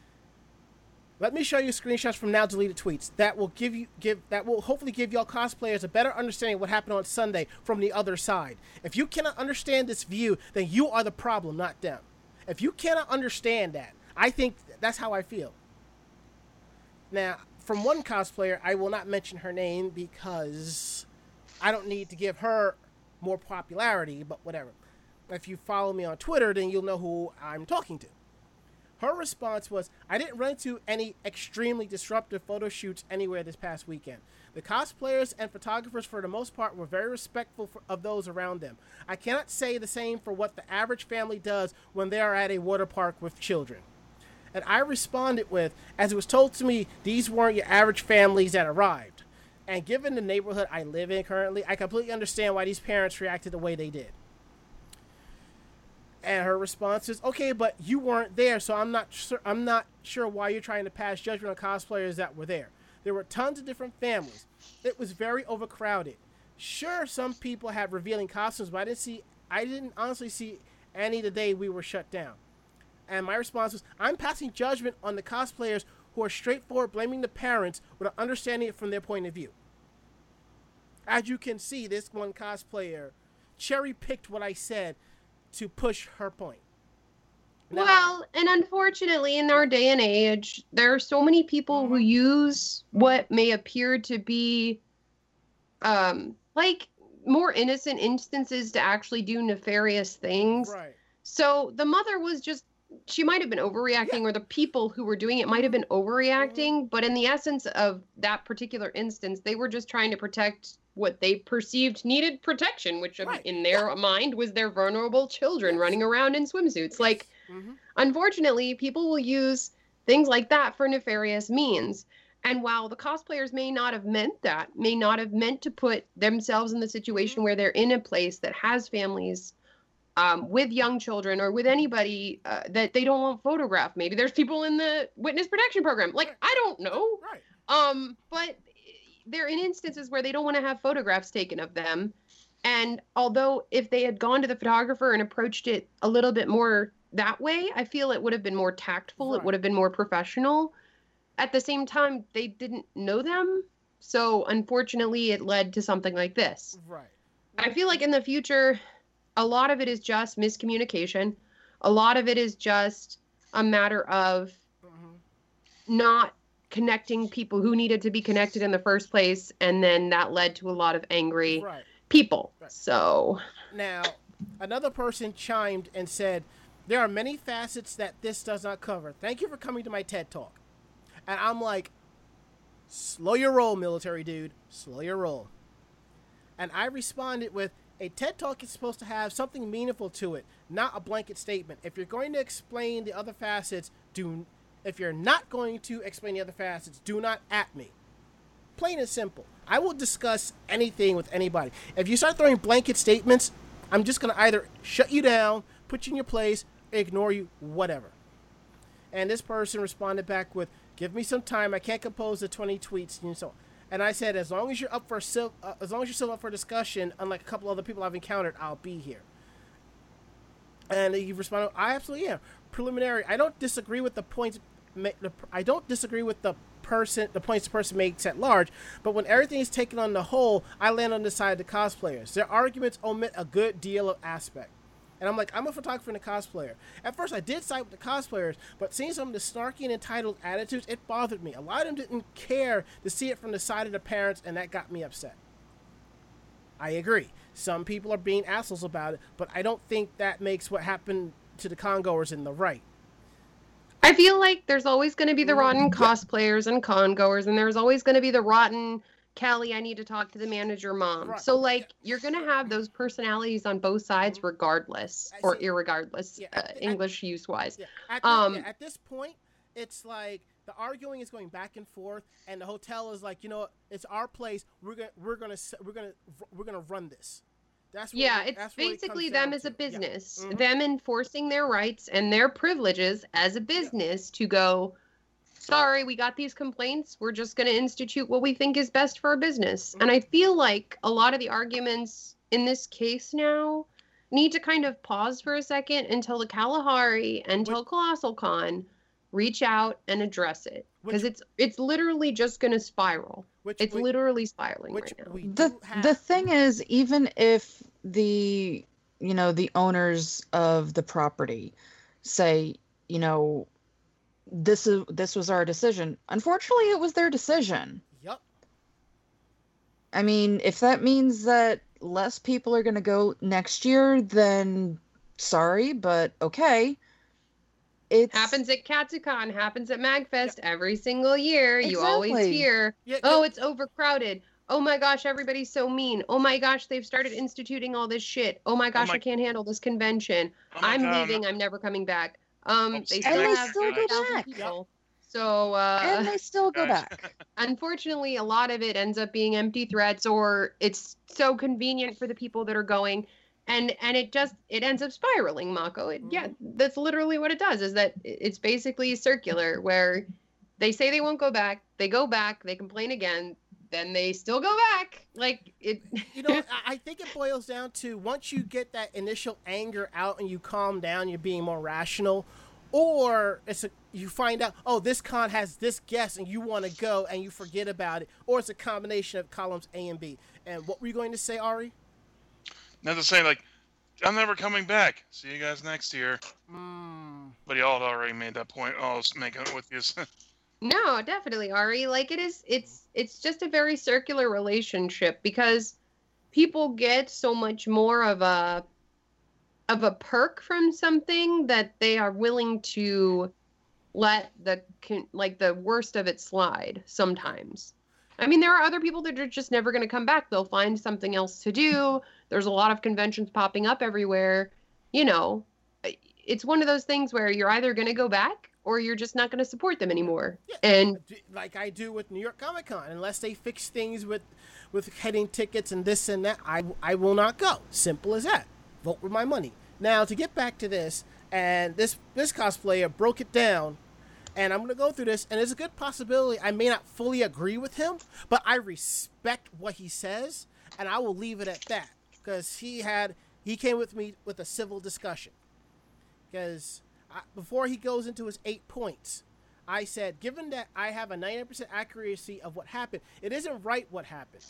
"Let me show you screenshots from now deleted tweets that will give you give that will hopefully give y'all cosplayers a better understanding of what happened on Sunday from the other side. If you cannot understand this view, then you are the problem, not them. If you cannot understand that, I think that's how I feel. Now, from one cosplayer, I will not mention her name because I don't need to give her more popularity, but whatever. If you follow me on Twitter, then you'll know who I'm talking to. Her response was, I didn't run into any extremely disruptive photo shoots anywhere this past weekend. The cosplayers and photographers, for the most part, were very respectful for, of those around them. I cannot say the same for what the average family does when they are at a water park with children. And I responded with, as it was told to me, these weren't your average families that arrived. And given the neighborhood I live in currently, I completely understand why these parents reacted the way they did. And her response is, "Okay, but you weren't there, so I'm not sure. I'm not sure why you're trying to pass judgment on cosplayers that were there. There were tons of different families. It was very overcrowded. Sure, some people had revealing costumes, but I didn't see. I didn't honestly see any the day we were shut down. And my response was, I'm passing judgment on the cosplayers who are straightforward blaming the parents without understanding it from their point of view. As you can see, this one cosplayer cherry picked what I said to push her point. Now- Well, and unfortunately, in our day and age, there are so many people who use what may appear to be um, like more innocent instances to actually do nefarious things. right. So the mother was just, she might have been overreacting, or the people who were doing it might have been overreacting. But in the essence of that particular instance, they were just trying to protect what they perceived needed protection, which um, Right. in their mind was their vulnerable children running around in swimsuits. Like, Mhm. unfortunately, people will use things like that for nefarious means. And while the cosplayers may not have meant that, may not have meant to put themselves in the situation where they're in a place that has families um, with young children or with anybody uh, that they don't want photographed. Maybe there's people in the witness protection program. Like, I don't know. Right. Um, but they're in instances where they don't want to have photographs taken of them. And although if they had gone to the photographer and approached it a little bit more that way, I feel it would have been more tactful. It would have been more professional. At the same time, they didn't know them. So unfortunately, it led to something like this. Right. I feel like in the future, a lot of it is just miscommunication. A lot of it is just a matter of Mhm. not connecting people who needed to be connected in the first place. And then that led to a lot of angry Right. people. Right. So, Now, another person chimed and said, There are many facets that this does not cover. Thank you for coming to my TED Talk. And I'm like, Slow your roll, military dude. Slow your roll. And I responded with, A TED Talk is supposed to have something meaningful to it, not a blanket statement. If you're going to explain the other facets, do. If you're not going to explain the other facets, do not at me. Plain and simple. I will discuss anything with anybody. If you start throwing blanket statements, I'm just going to either shut you down, put you in your place, ignore you, whatever. And this person responded back with, "Give me some time. I can't compose the 20 tweets and so." on." And I said, "As long as you're up for uh, as long as you're still up for discussion, unlike a couple other people I've encountered, I'll be here." And he responded, "I absolutely am. preliminary. I don't disagree with the points. I don't disagree with the person, the points the person makes at large. But when everything is taken on the whole, I land on the side of the cosplayers. Their arguments omit a good deal of aspect. And I'm like, I'm a photographer and a cosplayer. At first, I did side with the cosplayers, but seeing some of the snarky and entitled attitudes, it bothered me. A lot of them didn't care to see it from the side of the parents, and that got me upset. I agree. Some people are being assholes about it, but I don't think that makes what happened to the congoers in the right. I feel like there's always going to be the rotten cosplayers and con goers, and there's always going to be the rotten Callie, I need to talk to the manager mom. Right. So like you're gonna have those personalities on both sides mm-hmm. regardless or irregardless, yeah, uh, English use wise. Yeah. At, um, yeah, at this point, it's like the arguing is going back and forth, and the hotel is like, you know, it's our place. We're gonna we're gonna we're gonna we're gonna run this. That's yeah, it's that's basically it them as a business, yeah. mm-hmm. them enforcing their rights and their privileges as a business to go sorry, we got these complaints. We're just going to institute what we think is best for our business. And I feel like a lot of the arguments in this case now need to kind of pause for a second until the Kalahari, until Colossal Con reach out and address it because it's it's literally just going to spiral. Which it's we, literally spiraling right now. The the thing is even if the you know the owners of the property say, you know, this is this was our decision. Unfortunately, it was their decision. Yep. I mean, if that means that less people are going to go next year, then sorry, but okay. It happens at Katsucon, happens at Magfest every single year. Exactly. You always hear, yeah, "Oh, it's overcrowded." Oh my gosh, everybody's so mean. Oh my gosh, they've started instituting all this shit. Oh my oh gosh, oh my... I can't handle this convention. Oh I'm God. leaving. I'm never coming back. Um, they still and have still go back. People. So uh, and they still go back. Unfortunately, a lot of it ends up being empty threats, or it's so convenient for the people that are going, and and it just it ends up spiraling. Mako, it, yeah, mm-hmm. that's literally what it does. Is that it's basically circular where they say they won't go back, they go back, they complain again, then they still go back. Like it. you know, I think it boils down to once you get that initial anger out and you calm down, you're being more rational, or it's a you find out oh this con has this guest and you want to go and you forget about it, or it's a combination of columns A and B. And what were you going to say, Ari? Not to say like I'm never coming back. See you guys next year. Mm. But y'all had already made that point. Oh, I was making it with you. No, definitely, Ari. Like it is it's it's just a very circular relationship because people get so much more of a of a perk from something that they are willing to let the like the worst of it slide sometimes. I mean, there are other people that are just never going to come back. They'll find something else to do. There's a lot of conventions popping up everywhere. You know, it's one of those things where you're either going to go back or you're just not going to support them anymore. Yeah, and like I do with New York Comic Con, unless they fix things with with heading tickets and this and that, I I will not go. Simple as that. Vote with my money. Now to get back to this, and this this cosplayer broke it down, and I'm going to go through this, and there's a good possibility I may not fully agree with him, but I respect what he says, and I will leave it at that because he had he came with me with a civil discussion because before he goes into his eight points, I said, given that I have a 90% accuracy of what happened, it isn't right what happened.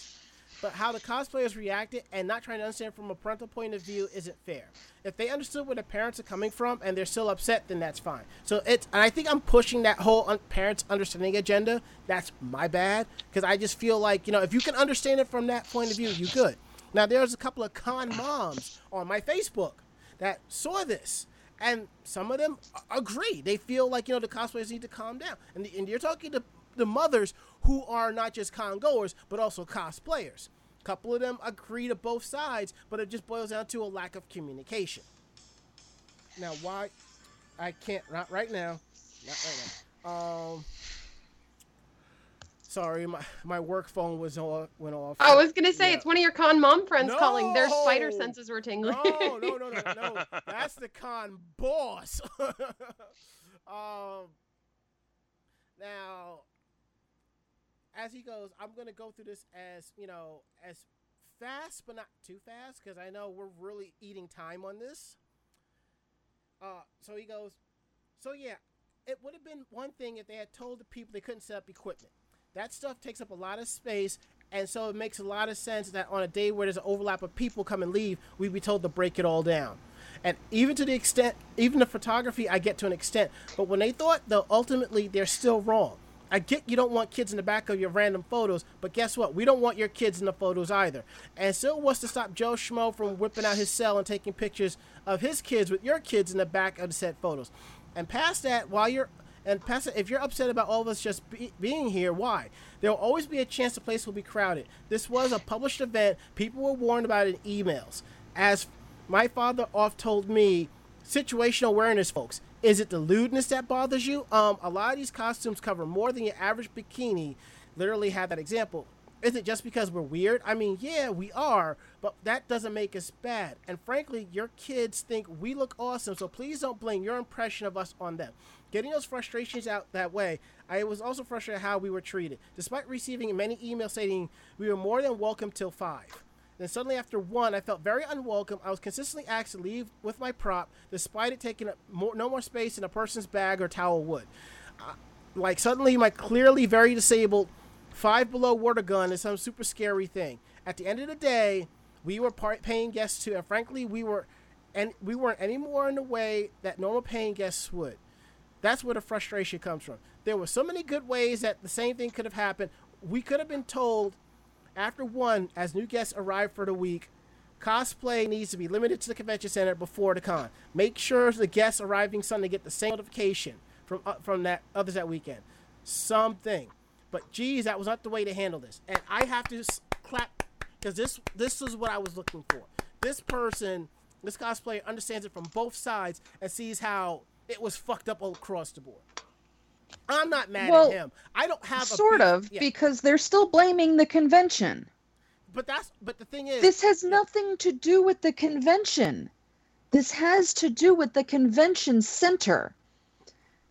But how the cosplayers reacted and not trying to understand from a parental point of view isn't fair. If they understood where the parents are coming from and they're still upset, then that's fine. So it's, and I think I'm pushing that whole un- parents understanding agenda. That's my bad because I just feel like you know if you can understand it from that point of view, you good. Now there's a couple of con moms on my Facebook that saw this and some of them agree. They feel like you know the cosplayers need to calm down, and, the, and you're talking to the mothers who are not just con goers but also cosplayers. A couple of them agree to both sides, but it just boils down to a lack of communication. Now, why? I can't not right now. Not right now. Um, Sorry, my, my work phone was all, went off. I was gonna say yeah. it's one of your con mom friends no! calling. Their spider senses were tingling. No, no, no, no, no. That's the con boss. um, now, as he goes, I'm gonna go through this as you know as fast, but not too fast, because I know we're really eating time on this. Uh, so he goes, So yeah, it would have been one thing if they had told the people they couldn't set up equipment. That stuff takes up a lot of space, and so it makes a lot of sense that on a day where there's an overlap of people come and leave, we'd be told to break it all down. And even to the extent, even the photography, I get to an extent. But when they thought, though, ultimately they're still wrong. I get you don't want kids in the back of your random photos, but guess what? We don't want your kids in the photos either. And so, wants to stop Joe Schmo from whipping out his cell and taking pictures of his kids with your kids in the back of the set photos. And past that, while you're and past that, if you're upset about all of us just be, being here, why? There will always be a chance the place will be crowded. This was a published event. People were warned about it in emails. As my father oft told me, situational awareness, folks. Is it the lewdness that bothers you? Um, a lot of these costumes cover more than your average bikini. Literally have that example. Is it just because we're weird? I mean, yeah, we are, but that doesn't make us bad. And frankly, your kids think we look awesome, so please don't blame your impression of us on them. Getting those frustrations out that way, I was also frustrated how we were treated. Despite receiving many emails stating we were more than welcome till 5. Then suddenly, after one, I felt very unwelcome. I was consistently asked to leave with my prop, despite it taking up more, no more space in a person's bag or towel would. Uh, like suddenly, my clearly very disabled five below water gun is some super scary thing. At the end of the day, we were part- paying guests too, and frankly, we were, and we weren't any more in the way that normal paying guests would. That's where the frustration comes from. There were so many good ways that the same thing could have happened. We could have been told after one, as new guests arrive for the week, cosplay needs to be limited to the convention center before the con. Make sure the guests arriving Sunday get the same notification from uh, from that others that weekend. Something, but geez, that was not the way to handle this. And I have to clap because this this is what I was looking for. This person, this cosplayer understands it from both sides and sees how it was fucked up all across the board. I'm not mad Well, at him. I don't have a Sort of, yeah. because they're still blaming the convention. But that's but the thing is, This has nothing to do with the convention. This has to do with the convention center.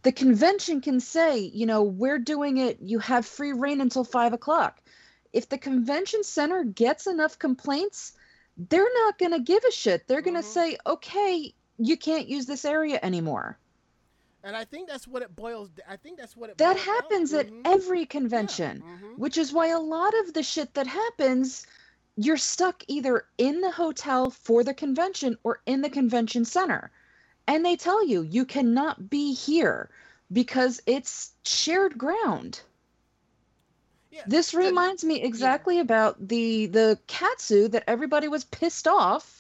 The convention can say, you know, we're doing it, you have free reign until five o'clock. If the convention center gets enough complaints, they're not going to give a shit. They're going to Mhm. say, okay, you can't use this area anymore. And I think that's what it boils. I think that's what it. That boils down- happens at Mhm. every Yeah, convention. mhm. which is why a lot of the shit that happens you're stuck either in the hotel for the convention or in the convention center and they tell you you cannot be here because it's shared ground Yeah, this reminds me exactly about the the katsu that everybody was pissed off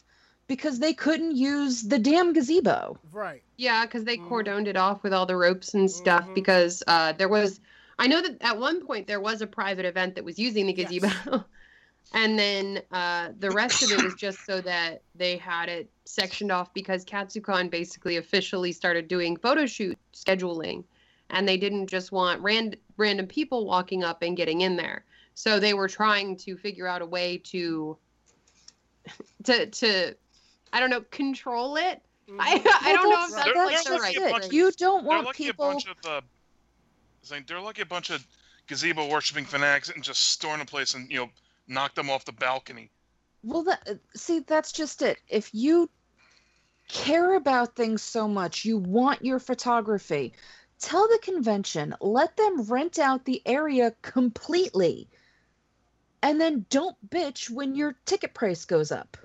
because they couldn't use the damn gazebo right. Yeah, because they Mhm. cordoned it off with all the ropes and stuff. Mhm. Because uh, there was, I know that at one point there was a private event that was using the Yes. gazebo, and then uh, the rest of it was just so that they had it sectioned off because KatsuCon basically officially started doing photo shoot scheduling, and they didn't just want rand- random people walking up and getting in there. So they were trying to figure out a way to, to to, I don't know, control it. I Mhm. I don't know if that's, that's They're- like that's the they're right lucky bunch you don't want They're want lucky people a bunch of uh, saying they're lucky a bunch of gazebo worshiping fanatics and just storm the place and you know knock them off the balcony. Well, that, uh, see, that's just it. If you care about things so much, you want your photography, tell the convention, let them rent out the area completely. And then don't bitch when your ticket price goes up.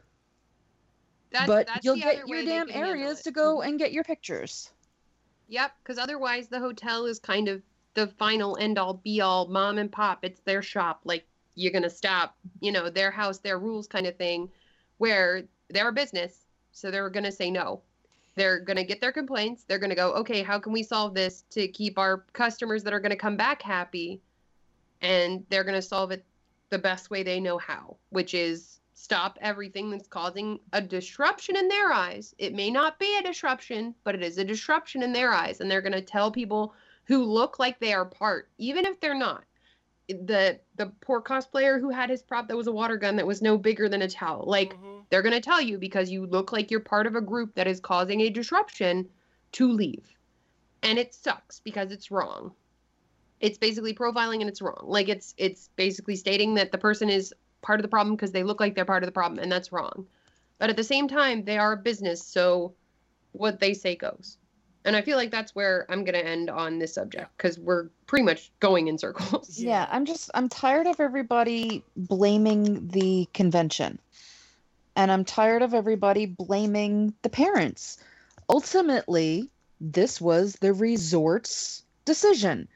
That's, but that's you'll the get your damn areas to go mm-hmm. and get your pictures. Yep, because otherwise the hotel is kind of the final end all be all mom and pop. It's their shop. Like you're gonna stop, you know, their house, their rules kind of thing, where they're a business, so they're gonna say no. They're gonna get their complaints. They're gonna go, okay, how can we solve this to keep our customers that are gonna come back happy? And they're gonna solve it the best way they know how, which is stop everything that's causing a disruption in their eyes. It may not be a disruption, but it is a disruption in their eyes. And they're going to tell people who look like they are part, even if they're not. The the poor cosplayer who had his prop that was a water gun that was no bigger than a towel. Like Mhm. they're going to tell you because you look like you're part of a group that is causing a disruption to leave. And it sucks because it's wrong. It's basically profiling and it's wrong. Like it's it's basically stating that the person is part of the problem because they look like they're part of the problem and that's wrong. But at the same time, they are a business, so what they say goes. And I feel like that's where I'm going to end on this subject because we're pretty much going in circles. Yeah. Yeah, I'm just I'm tired of everybody blaming the convention. And I'm tired of everybody blaming the parents. Ultimately, this was the resort's decision.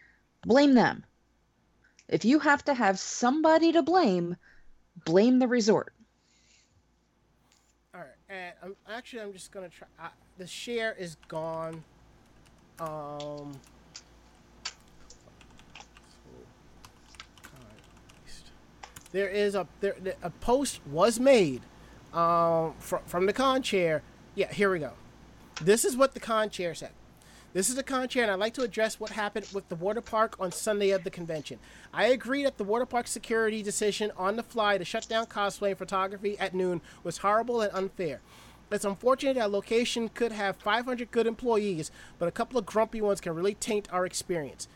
Blame them. If you have to have somebody to blame, blame the resort. All right, and I'm actually I'm just gonna try. I, the share is gone. Um. There is a there there- a post was made, um, from from the con chair. Yeah, here we go. This is what the con chair said. This is the con chair, and I'd like to address what happened with the water park on Sunday of the convention. I agree that the water park security decision on the fly to shut down cosplay and photography at noon was horrible and unfair. It's unfortunate that a location could have 500 good employees, but a couple of grumpy ones can really taint our experience.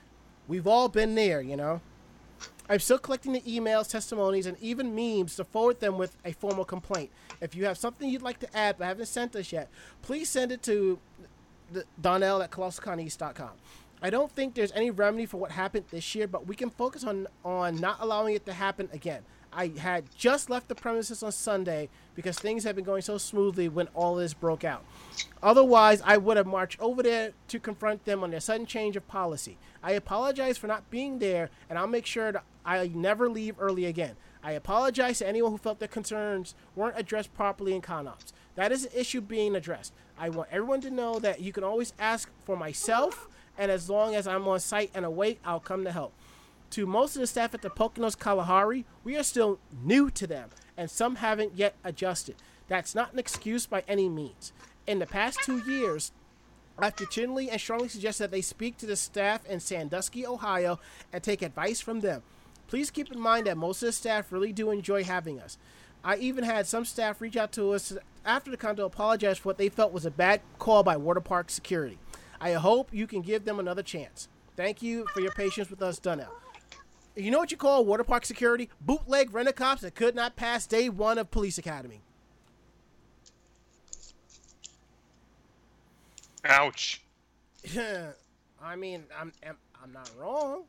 We've all been there, you know. I'm still collecting the emails, testimonies, and even memes to forward them with a formal complaint. If you have something you'd like to add but haven't sent us yet, please send it to Donnell at colossalconeast.com. I don't think there's any remedy for what happened this year, but we can focus on on not allowing it to happen again. I had just left the premises on Sunday because things had been going so smoothly when all this broke out. Otherwise, I would have marched over there to confront them on their sudden change of policy. I apologize for not being there, and I'll make sure that I never leave early again. I apologize to anyone who felt their concerns weren't addressed properly in ConOps. That is an issue being addressed. I want everyone to know that you can always ask for myself, and as long as I'm on site and awake, I'll come to help. To most of the staff at the Poconos Kalahari, we are still new to them, and some haven't yet adjusted. That's not an excuse by any means. In the past two years, I've continually and strongly suggested that they speak to the staff in Sandusky, Ohio, and take advice from them. Please keep in mind that most of the staff really do enjoy having us. I even had some staff reach out to us after the condo apologized for what they felt was a bad call by Water Park Security. I hope you can give them another chance. Thank you for your patience with us, Donnell. You know what you call water park security? Bootleg rent cops that could not pass day one of police academy. Ouch. I mean, I'm, I'm I'm not wrong.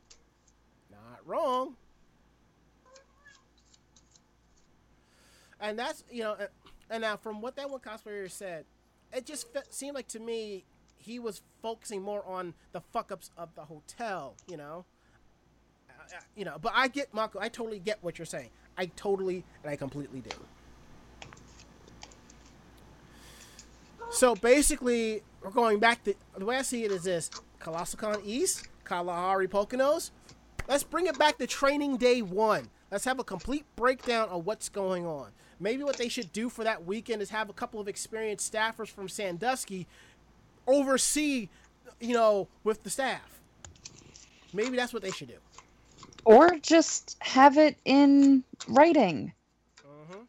Not wrong. And that's you know, and- now from what that one cosplayer said, it just fe- seemed like to me he was focusing more on the fuck ups of the hotel. You know. Uh, uh, you know, but I get Mako. I totally get what you're saying. I totally and I completely do. So basically, we're going back to the way I see it is this: ColossalCon East, Kalahari Poconos. Let's bring it back to training day one. Let's have a complete breakdown of what's going on. Maybe what they should do for that weekend is have a couple of experienced staffers from Sandusky oversee, you know, with the staff. Maybe that's what they should do. Or just have it in writing. Mm-hmm.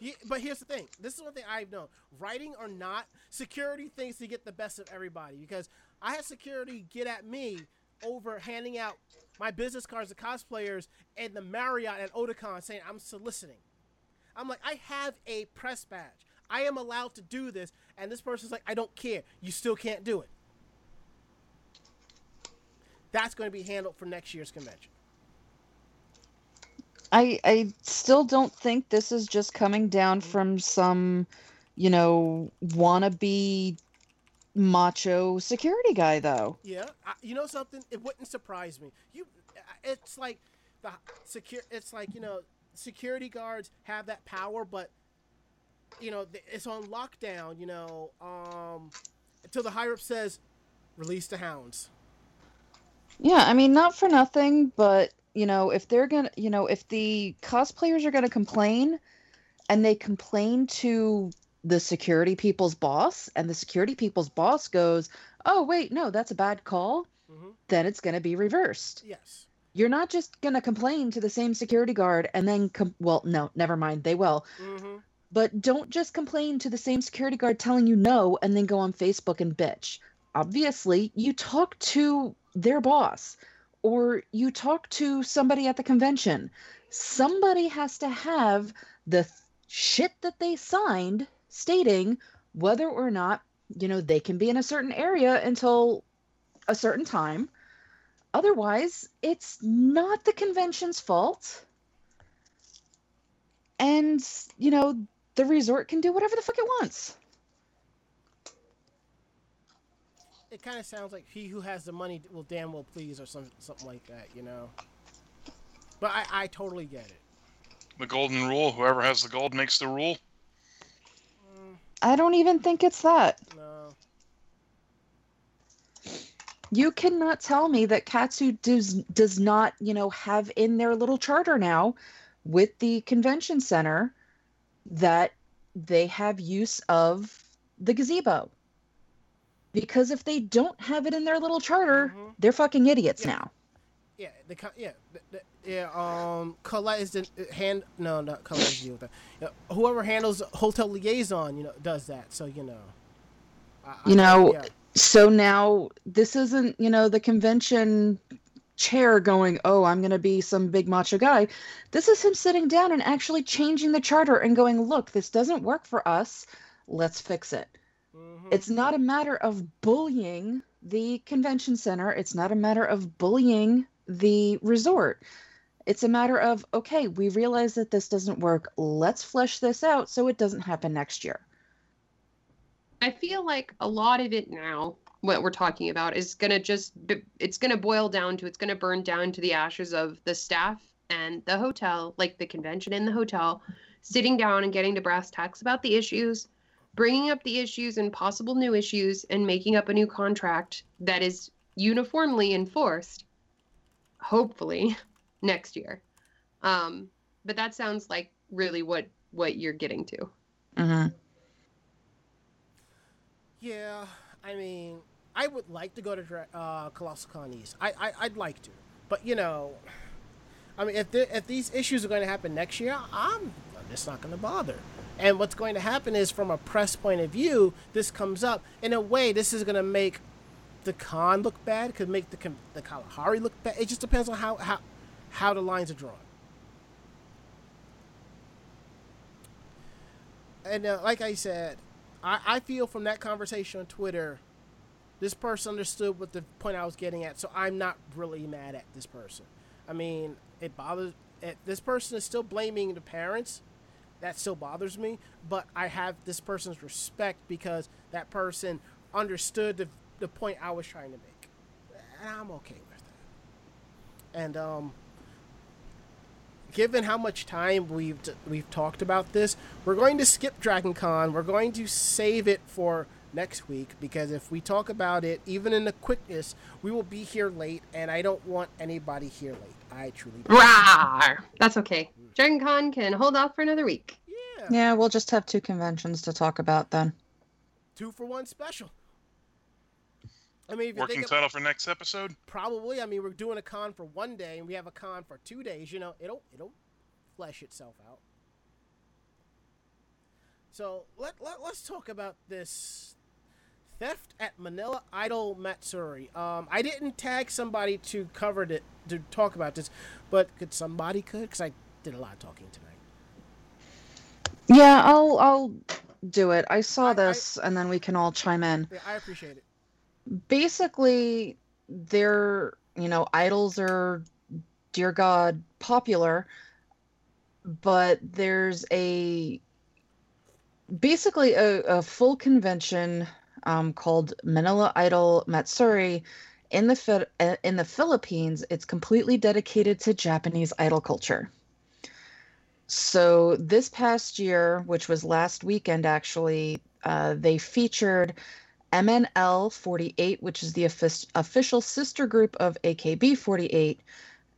Yeah, but here's the thing. This is one thing I've known. Writing or not, security thinks to get the best of everybody because I had security get at me over handing out my business cards to cosplayers and the Marriott at Otakon saying I'm soliciting. I'm like, I have a press badge. I am allowed to do this, and this person's like, I don't care. You still can't do it. That's going to be handled for next year's convention. I I still don't think this is just coming down from some, you know, wannabe macho security guy though. Yeah, I, you know something? It wouldn't surprise me. You, it's like the secure. It's like you know, security guards have that power, but you know, it's on lockdown. You know, um, until the higher up says, release the hounds. Yeah, I mean, not for nothing, but you know, if they're gonna, you know, if the cosplayers are gonna complain, and they complain to the security people's boss, and the security people's boss goes, "Oh, wait, no, that's a bad call," hmm then it's gonna be reversed. Yes. You're not just gonna complain to the same security guard and then, com- well, no, never mind, they will. hmm But don't just complain to the same security guard telling you no and then go on Facebook and bitch. Obviously, you talk to their boss or you talk to somebody at the convention. Somebody has to have the th- shit that they signed stating whether or not you know, they can be in a certain area until a certain time. Otherwise, it's not the convention's fault. And, you know, the resort can do whatever the fuck it wants. It kind of sounds like he who has the money will damn well please, or some, something like that, you know. But I, I totally get it. The golden rule: whoever has the gold makes the rule. I don't even think it's that. No. You cannot tell me that Katsu does does not, you know, have in their little charter now with the convention center that they have use of the gazebo. Because if they don't have it in their little charter, Mhm. they're fucking idiots Yeah. now. Yeah, the yeah, the, yeah. Um, Colette is the uh, hand. No, not Colette is deal with that. Yeah, whoever handles hotel liaison, you know, does that. So you know. I- I- You know, yeah. So now this isn't, you know, the convention chair going, "Oh, I'm going to be some big macho guy." This is him sitting down and actually changing the charter and going, "Look, this doesn't work for us. Let's fix it." Mhm. It's not a matter of bullying the convention center. It's not a matter of bullying the resort. It's a matter of, okay, we realize that this doesn't work. Let's flesh this out so it doesn't happen next year. I feel like a lot of it now, what we're talking about, is gonna just, it's gonna boil down to it's gonna burn down to the ashes of the staff and the hotel, like the convention and the hotel, sitting down and getting to brass tacks about the issues, bringing up the issues and possible new issues, and making up a new contract that is uniformly enforced. Hopefully, next year. Um, but that sounds like really what what you're getting to. Mm-hmm. Yeah, I mean, I would like to go to uh, Colossal Con East. I, I I'd like to, but you know, I mean, if the, if these issues are going to happen next year, I'm just not going to bother. And what's going to happen is, from a press point of view, this comes up in a way. This is going to make the con look bad. Could make the the Kalahari look bad. It just depends on how how how the lines are drawn. And uh, like I said, I, I feel from that conversation on Twitter, this person understood what the point I was getting at. So I'm not really mad at this person. I mean, it bothers. It, this person is still blaming the parents. That still bothers me. But I have this person's respect because that person understood the, the point I was trying to make, and I'm okay with that. And um, given how much time we've we've talked about this, we're going to skip Dragon Con. We're going to save it for next week because if we talk about it, even in the quickness, we will be here late, and I don't want anybody here late. I truly don't. Rawr! That's okay. Dragon Con can hold off for another week. Yeah, Yeah, we'll just have two conventions to talk about then. two for one special. I mean, if you Working think of, title for next episode. probably, I mean, we're doing a con for one day, and we have a con for two days. You know, it'll it'll flesh itself out. So let, let let's talk about this theft at Manila Idol Matsuri. Um, I didn't tag somebody to cover it to talk about this, but could somebody could because I did a lot of talking tonight. Yeah, I'll I'll do it. I saw I- I- this and then we can all chime in. Yeah, I appreciate it. Basically their you know idols are dear god popular but there's a basically a, a full convention um, called manila idol matsuri in the uh, in the philippines. It's completely dedicated to japanese idol culture. So this past year which was last weekend actually uh, they featured MNL 48, which is the official sister group of AKB 48,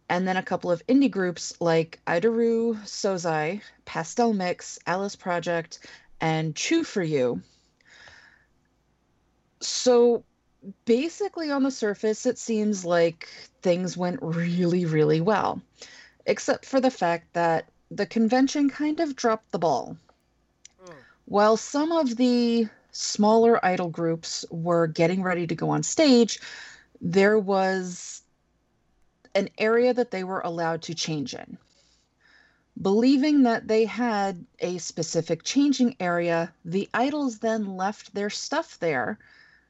and then a couple of indie groups like Idaru Sozai, Pastel Mix, Alice Project, and Chew for You. So basically, on the surface, it seems like things went really, really well, except for the fact that the convention kind of dropped the ball. Mm. While some of the smaller idol groups were getting ready to go on stage, there was an area that they were allowed to change in. Believing that they had a specific changing area, the idols then left their stuff there,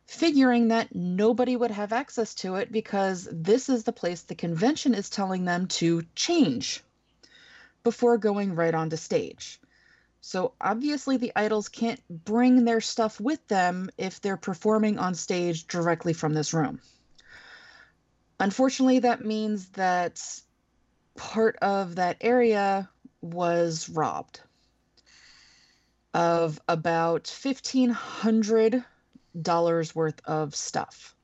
figuring that nobody would have access to it because this is the place the convention is telling them to change before going right onto stage. So obviously, the idols can't bring their stuff with them if they're performing on stage directly from this room. Unfortunately, that means that part of that area was robbed of about $1,500 worth of stuff.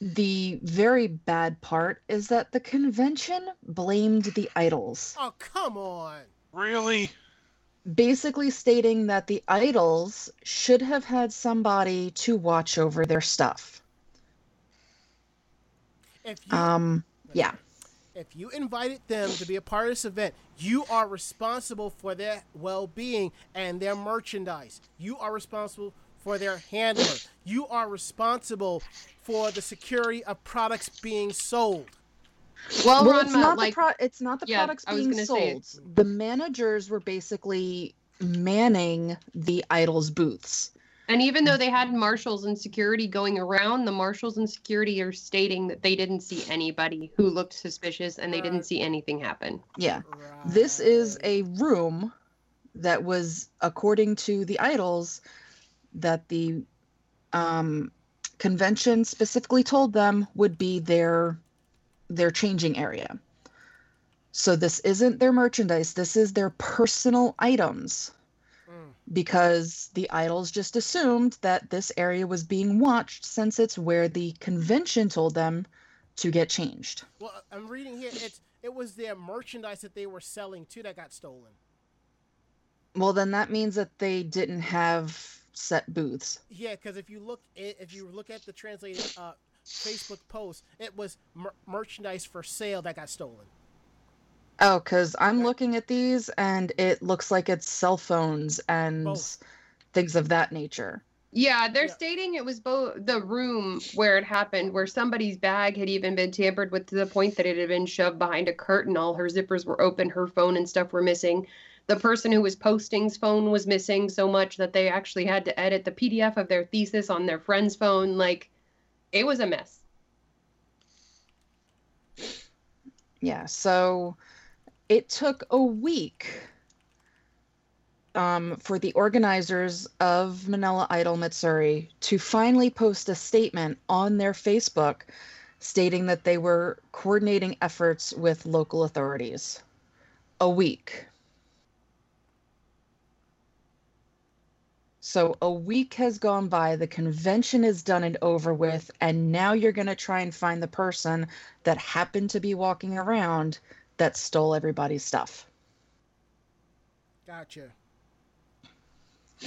The very bad part is that the convention blamed the idols, Oh, come on. Really? basically stating that the idols should have had somebody to watch over their stuff. If you Um, yeah. if you invited them to be a part of this event, you are responsible for their well-being and their merchandise. You are responsible for their handler. You are responsible for the security of products being sold. Well, well, Ranma, it's not like the pro- it's not the Yeah, products I was being say- sold. The managers were basically manning the idols booths. And even though they had marshals and security going around, the marshals and security are stating that they didn't see anybody who looked suspicious and they didn't see anything happen. Yeah. This is a room that was according to the idols that the um, convention specifically told them would be their their changing area. So this isn't their merchandise, this is their personal items. Mm. because the idols just assumed that this area was being watched since it's where the convention told them to get changed. Well, I'm reading here. It's it was their merchandise that they were selling too that got stolen. Well, then that means that they didn't have set booths. Yeah, because if you look if you look at the translated uh, Facebook post, it was mer- merchandise for sale that got stolen. Oh, because I'm Okay. looking at these and it looks like it's cell phones and Both. things of that nature. Yeah, they're Yeah. stating it was both the room where it happened, where somebody's bag had even been tampered with to the point that it had been shoved behind a curtain. All her zippers were open, her phone and stuff were missing. The person who was posting's phone was missing so much that they actually had to edit the PDF of their thesis on their friend's phone. Like, it was a mess. Yeah, so it took a week um, for the organizers of Manila Idol Matsuri to finally post a statement on their Facebook stating that they were coordinating efforts with local authorities. A week. So a week has gone by, the convention is done and over with, and now you're going to try and find the person that happened to be walking around that stole everybody's stuff. Gotcha.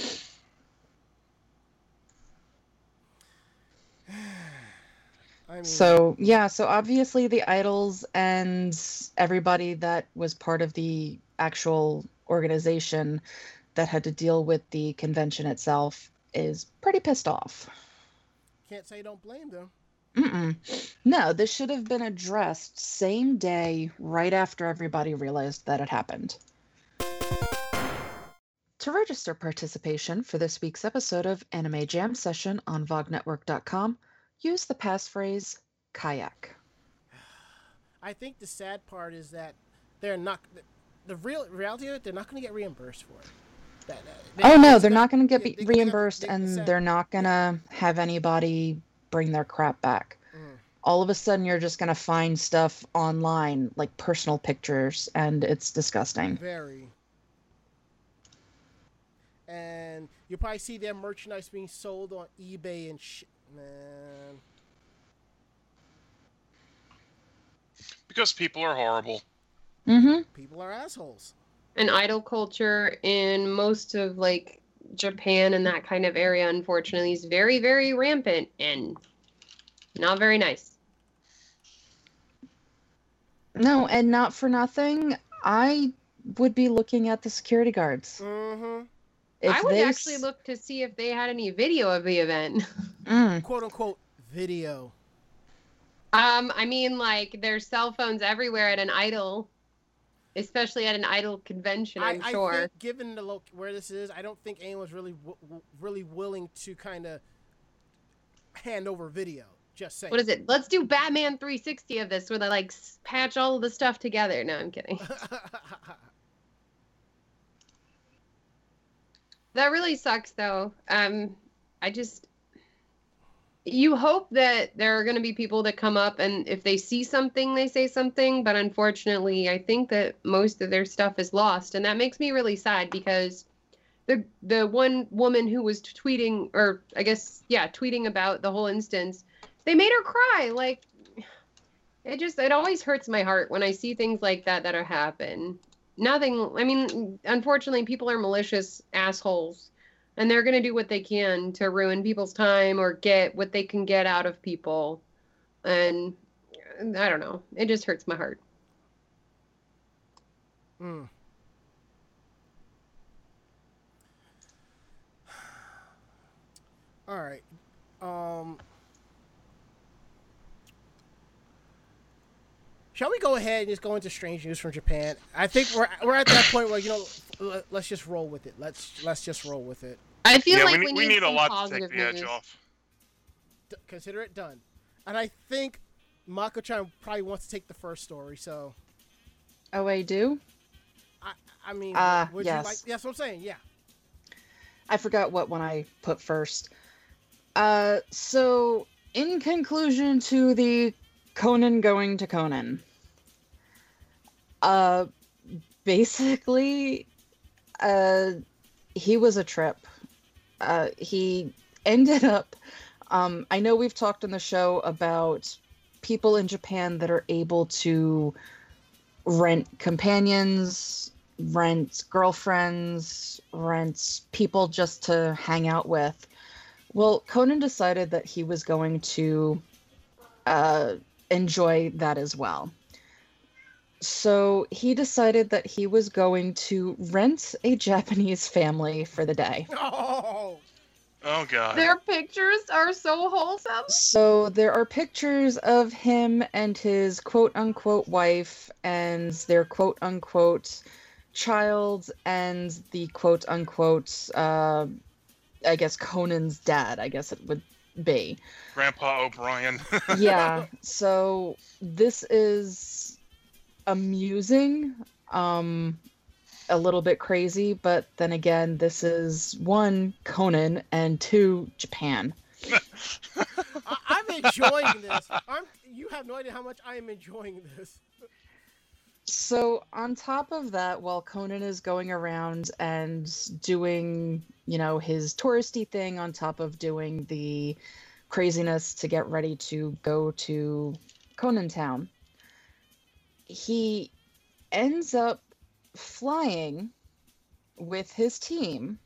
I mean, So, yeah, so obviously the idols and everybody that was part of the actual organization that had to deal with the convention itself is pretty pissed off. can't say you don't blame them. Mm-mm. No, this should have been addressed same day, right after everybody realized that it happened. To register participation for this week's episode of Anime Jam Session on VogNetwork.com, use the passphrase kayak. I think the sad part is that they're not. The real reality of it, they're not going to get reimbursed for it. That, uh, they- Oh no, they're not- not going to get yeah, they- they have- reimbursed they- and they're not going to have anybody bring their crap back. Mm. All of a sudden, you're just going to find stuff online, like personal pictures, and it's disgusting. Very. And you'll probably see their merchandise being sold on eBay and shit. Man. Because people are horrible. Mm-hmm. People are assholes. And idol culture in most of like Japan and that kind of area, unfortunately, is very, very rampant and not very nice. No, and not for nothing, I would be looking at the security guards. Mm-hmm. If I would they actually s- look to see if they had any video of the event. Mm, Quote unquote video. Um, I mean, like there's cell phones everywhere at an idol especially at an idol convention. I'm I, sure. I think, given the lo- where this is, I don't think anyone's really w- w- really willing to kind of hand over video. Just saying. what is it? Let's do Batman 360 of this, where they like patch all of the stuff together. No, I'm kidding. That really sucks, though. Um, I just you hope that there are going to be people that come up and if they see something, they say something. But unfortunately, I think that most of their stuff is lost, and that makes me really sad because the the one woman who was tweeting, or I guess yeah, tweeting about the whole instance, they made her cry. Like it just it always hurts my heart when I see things like that that are happen nothing i mean unfortunately people are malicious assholes and they're going to do what they can to ruin people's time or get what they can get out of people and i don't know it just hurts my heart Mm. All right. Um. Shall we go ahead and just go into strange news from Japan? I think we're we're at that point where you know let, let's just roll with it. Let's let's just roll with it. I feel yeah, like we, we need, need, we need a lot to take the edge news. off. D- consider it done. And I think Mako-chan probably wants to take the first story. So Oh, I do. I I mean, Ah, would yes. you like? That's what I'm saying. Yeah. I forgot what one I put first. Uh, so in conclusion to the Conan going to Conan, uh, basically, uh, he was a trip. Uh, he ended up. Um, I know we've talked on the show about people in Japan that are able to rent companions, rent girlfriends, rent people just to hang out with. Well, Conan decided that he was going to uh, enjoy that as well. So he decided that he was going to rent a Japanese family for the day. Oh. Oh god. their pictures are so wholesome So there are pictures of him and his quote unquote wife and their quote unquote child and the quote unquote uh I guess Conan's dad, I guess it would be. Grandpa O'Brien. Yeah. so this is amusing, um a little bit crazy, but then again, this is one Conan and two Japan. I, I'm enjoying this. I'm. You have no idea how much I am enjoying this. So on top of that, while Conan is going around and doing, you know, his touristy thing on top of doing the craziness to get ready to go to Conan Town, he ends up flying with his team.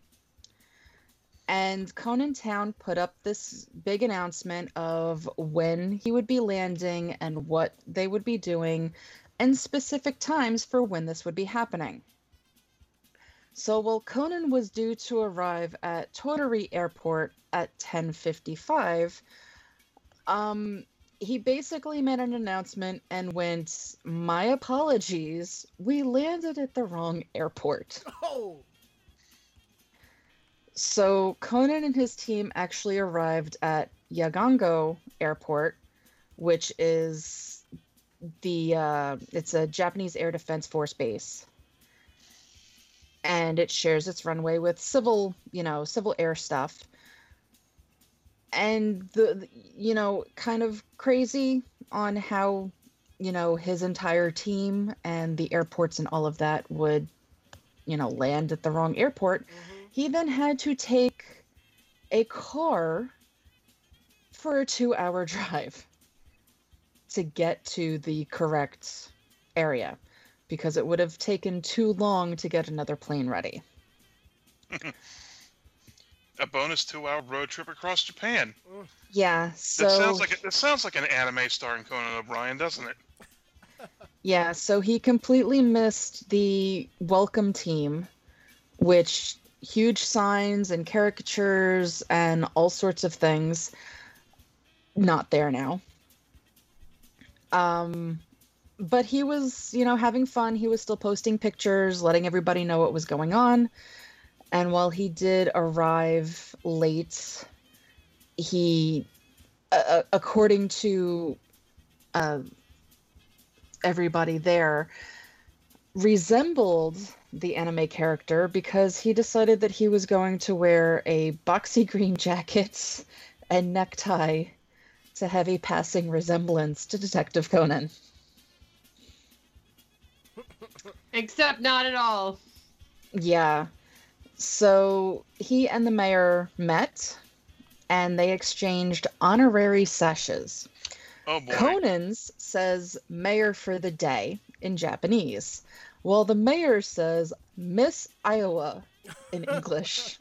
And Conan Town put up this big announcement of when he would be landing and what they would be doing and specific times for when this would be happening. So while Conan was due to arrive at Tottori Airport at 10:55, um he basically made an announcement and went, "My apologies, we landed at the wrong airport." Oh. So Conan and his team actually arrived at Yonago Airport, which is the uh, it's a Japanese Air Defense Force base, and it shares its runway with civil, you know, civil air stuff. And the you know kind of crazy on how you know his entire team and the airports and all of that would you know land at the wrong airport Mhm. he then had to take a car for a two hour drive to get to the correct area because it would have taken too long to get another plane ready. a bonus two-hour road trip across Japan. Yeah, so That sounds like a, sounds like an anime starring Conan O'Brien, doesn't it? Yeah, so he completely missed the welcome team, which huge signs and caricatures and all sorts of things not there now. Um but he was, you know, having fun. He was still posting pictures, letting everybody know what was going on. And while he did arrive late, he, uh, according to uh, everybody there, resembled the anime character because he decided that he was going to wear a boxy green jacket and necktie to have a passing resemblance to Detective Conan. Except not at all. Yeah. So he and the mayor met and they exchanged honorary sashes. Oh boy. Conan's says mayor for the day in Japanese, while the mayor says Miss Iowa in English.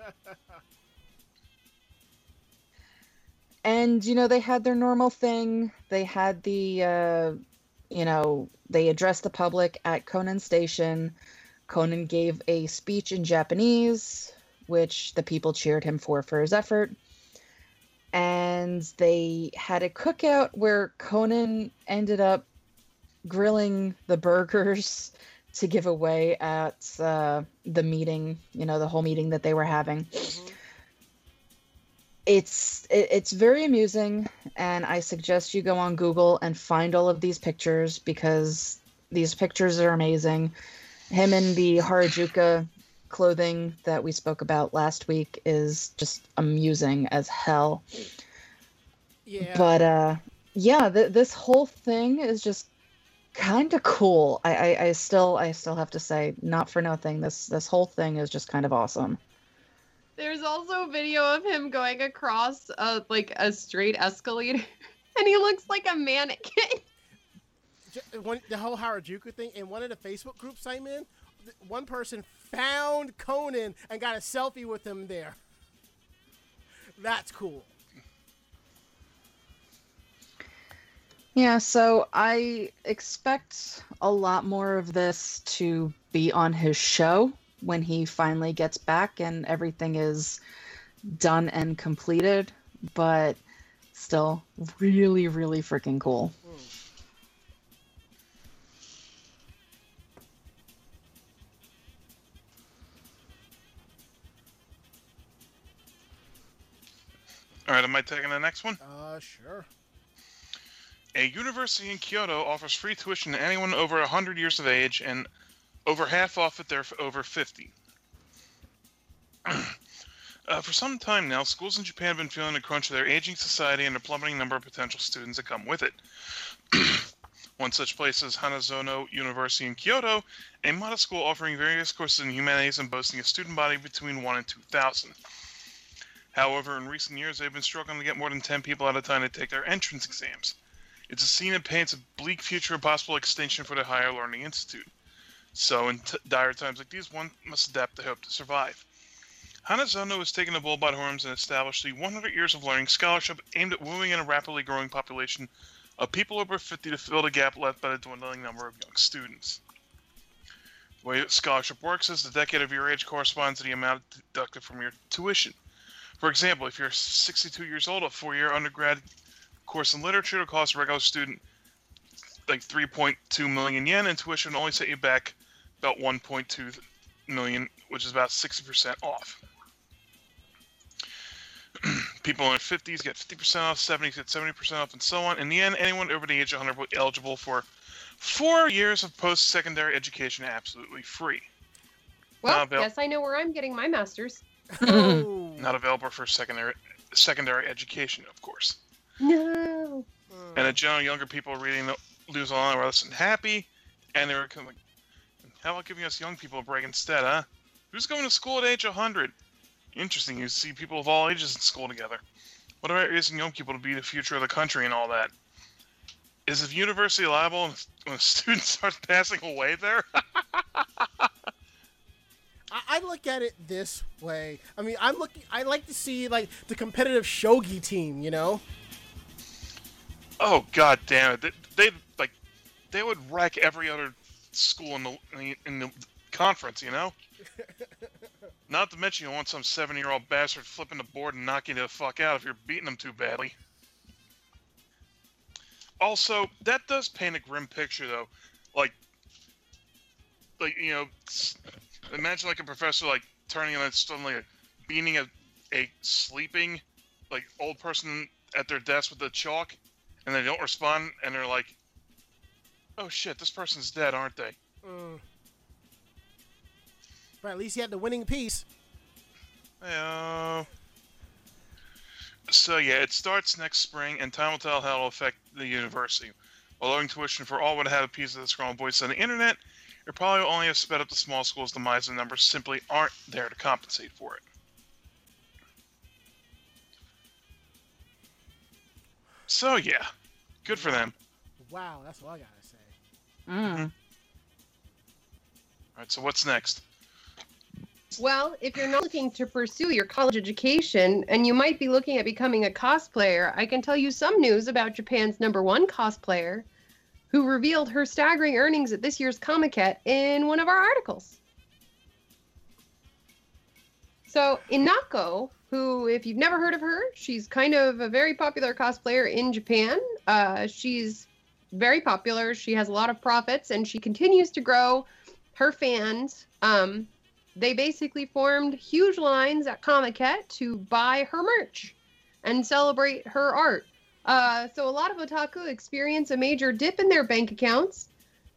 and you know they had their normal thing. They had the uh, you know they addressed the public at Conan Station. Conan gave a speech in Japanese, which the people cheered him for for his effort. And they had a cookout where Conan ended up grilling the burgers to give away at uh, the meeting, you know, the whole meeting that they were having. It's it, it's very amusing, and I suggest you go on Google and find all of these pictures because these pictures are amazing. Him in the Harajuku clothing that we spoke about last week is just amusing as hell. Yeah. But uh, yeah, th- this whole thing is just kind of cool. I, I I still I still have to say, not for nothing. This this whole thing is just kind of awesome. There's also a video of him going across a like a straight escalator, and he looks like a mannequin. One, the whole Harajuku thing in one of the Facebook groups I'm in, one person found Conan and got a selfie with him there. That's cool. Yeah, so I expect a lot more of this to be on his show when he finally gets back and everything is done and completed, but still really, really freaking cool. Hmm. All right, am I taking the next one? Uh, sure. A university in Kyoto offers free tuition to anyone over 100 years of age and over half off if they're over 50. uh, for some time now, schools in Japan have been feeling the crunch of their aging society and the plummeting number of potential students that come with it. One such place is Hanazono University in Kyoto, a modest school offering various courses in humanities and boasting a student body between 1 and 2,000. However, in recent years, they've been struggling to get more than 10 people at a time to take their entrance exams. It's a scene that paints a bleak future of possible extinction for the Higher Learning Institute. So, in t- dire times like these, one must adapt to hope to survive. Hanazono has taken the bull by the horns and established the 100 Years of Learning Scholarship aimed at wooing in a rapidly growing population of people over 50 to fill the gap left by the dwindling number of young students. The way scholarship works is the decade of your age corresponds to the amount deducted from your tuition. For example, if you're 62 years old, a four-year undergrad course in literature will cost a regular student like 3.2 million yen, and tuition will only set you back about 1.2 million, which is about 60% off. People in their 50s get 50% off, 70s get 70% off, and so on. In the end, anyone over the age of 100 will be eligible for four years of post-secondary education absolutely free. Well, Nah, Bill. guess I know where I'm getting my master's. Oh. Not available for secondary secondary education, of course. No. Mm. And in general, younger people reading the news online were less than happy, and they were kind of like, "How about giving us young people a break instead, huh? Who's going to school at age 100? Interesting. You see people of all ages in school together. What about raising young people to be the future of the country and all that? Is the university liable when- when a student starts passing away there? I, I look at it this way. I mean, I'm looking. I like to see like the competitive shogi team. You know. oh god damn it! They, they like they would wreck every other school in the in the, conference. You know. Not to mention you want some seven-year-old bastard flipping the board and knocking you the fuck out if you're beating them too badly. Also, that does paint a grim picture, though. like, like you know, imagine like a professor like turning and then suddenly beating a a sleeping like old person at their desk with the chalk, and they don't respond, and they're like, "Oh shit, this person's dead, aren't they?" Mm. But at least he had the winning piece. Uh, so yeah, it starts next spring, and time will tell how it'll affect the university. While lowering tuition for all would have a piece of the scrolling voice on the internet, it probably only have sped up the small schools' demise, and numbers simply aren't there to compensate for it. So yeah, good for them. Wow, that's what I gotta say. Mm. All right, so what's next? Well, if you're not looking to pursue your college education and you might be looking at becoming a cosplayer, I can tell you some news about Japan's number one cosplayer who revealed her staggering earnings at this year's Comiket in one of our articles. So, Inako, who, if you've never heard of her, she's kind of a very popular cosplayer in Japan. Uh, she's very popular. She has a lot of profits and she continues to grow her fans. Um, they basically formed huge lines at Comiket to buy her merch and celebrate her art. Uh, so a lot of otaku experience a major dip in their bank accounts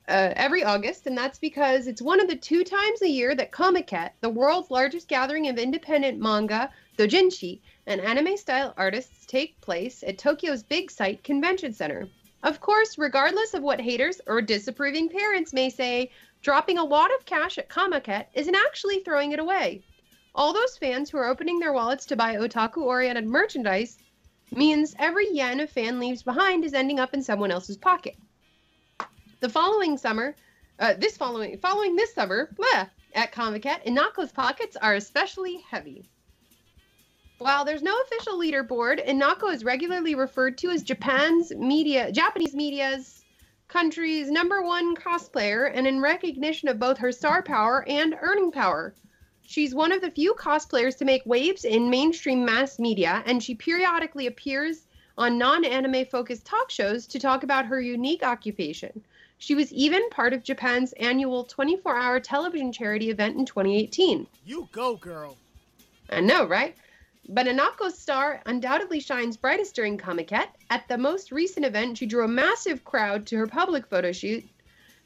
uh, every August, and that's because it's one of the two times a year that Comiket, the world's largest gathering of independent manga, doujinshi, and anime-style artists, take place at Tokyo's Big Sight Convention Center. Of course, regardless of what haters or disapproving parents may say, dropping a lot of cash at Comiket isn't actually throwing it away. All those fans who are opening their wallets to buy otaku oriented merchandise means every yen a fan leaves behind is ending up in someone else's pocket. The following summer, uh, this following following this summer, bleh, at Comiket, Inako's pockets are especially heavy. While there's no official leaderboard, Inako is regularly referred to as Japan's media, Japanese media's country's number one cosplayer, and in recognition of both her star power and earning power. She's one of the few cosplayers to make waves in mainstream mass media, and she periodically appears on non anime focused talk shows to talk about her unique occupation. She was even part of Japan's annual 24 hour television charity event in 2018. You go, girl. I know, right? But Anako's star undoubtedly shines brightest during Comiket. At the most recent event, she drew a massive crowd to her public photo shoot,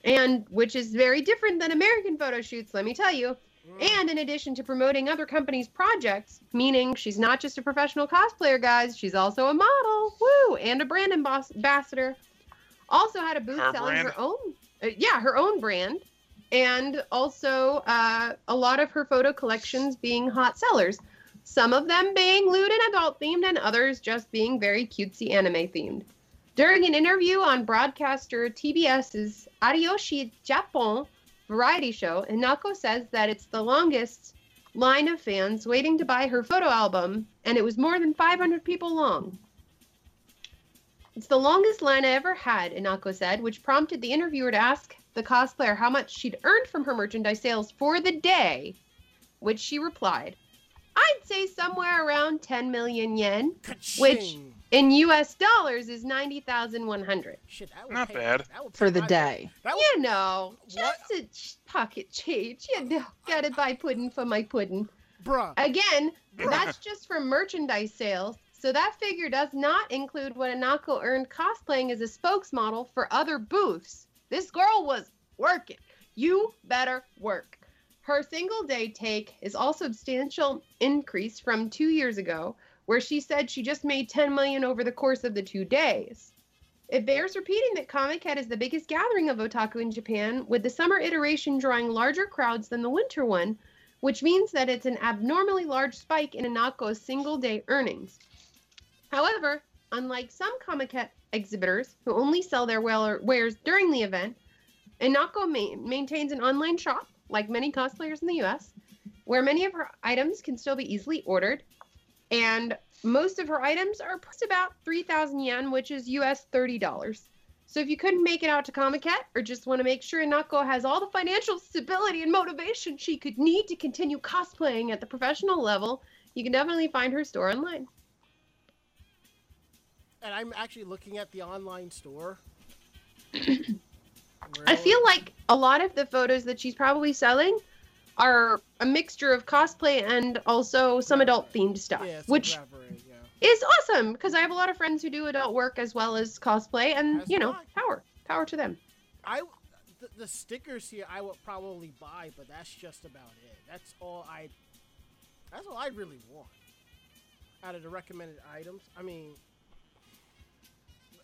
and which is very different than American photo shoots, let me tell you. And in addition to promoting other companies' projects, meaning she's not just a professional cosplayer, guys, she's also a model, woo, and a brand ambas- ambassador. Also had a booth Her selling brand? her own, uh, yeah, her own brand, and also uh, a lot of her photo collections being hot sellers. Some of them being lewd and adult themed, and others just being very cutesy anime themed. During an interview on broadcaster TBS's Ariyoshi Japon variety show, Inako says that it's the longest line of fans waiting to buy her photo album, and it was more than 500 people long. It's the longest line I ever had, Inako said, which prompted the interviewer to ask the cosplayer how much she'd earned from her merchandise sales for the day, which she replied, I'd say somewhere around 10 million yen, Which-. In US dollars is 90,100. Shit, that Not bad. For the day. That would, You know, What? just a ch- pocket change. You know, gotta buy pudding for my pudding. bruh. Again, Bruh. that's just for merchandise sales. So that figure does not include what Anako earned cosplaying as a spokesmodel for other booths. This girl was working. You better work. Her single day take is also substantial increase from two years ago, where she said she just made 10 million over the course of the two days. It bears repeating that Comiket is the biggest gathering of otaku in Japan, with the summer iteration drawing larger crowds than the winter one, which means that it's an abnormally large spike in Anako's single day earnings. However, unlike some Comiket exhibitors who only sell their wares during the event, Inako ma- maintains an online shop, like many cosplayers in the US, where many of her items can still be easily ordered. And most of her items are priced about 3,000 yen, which is US $30. So if you couldn't make it out to Comiket or just want to make sure Inako has all the financial stability and motivation she could need to continue cosplaying at the professional level, you can definitely find her store online. And I'm actually looking at the online store. I feel like a lot of the photos that she's probably selling are a mixture of cosplay and also some adult themed stuff, yeah, which yeah. is awesome because I have a lot of friends who do adult work as well as cosplay, and As you know, I. power, power to them. I the, the stickers here I would probably buy, but that's just about it. That's all I. That's all I really want out of the recommended items. I mean,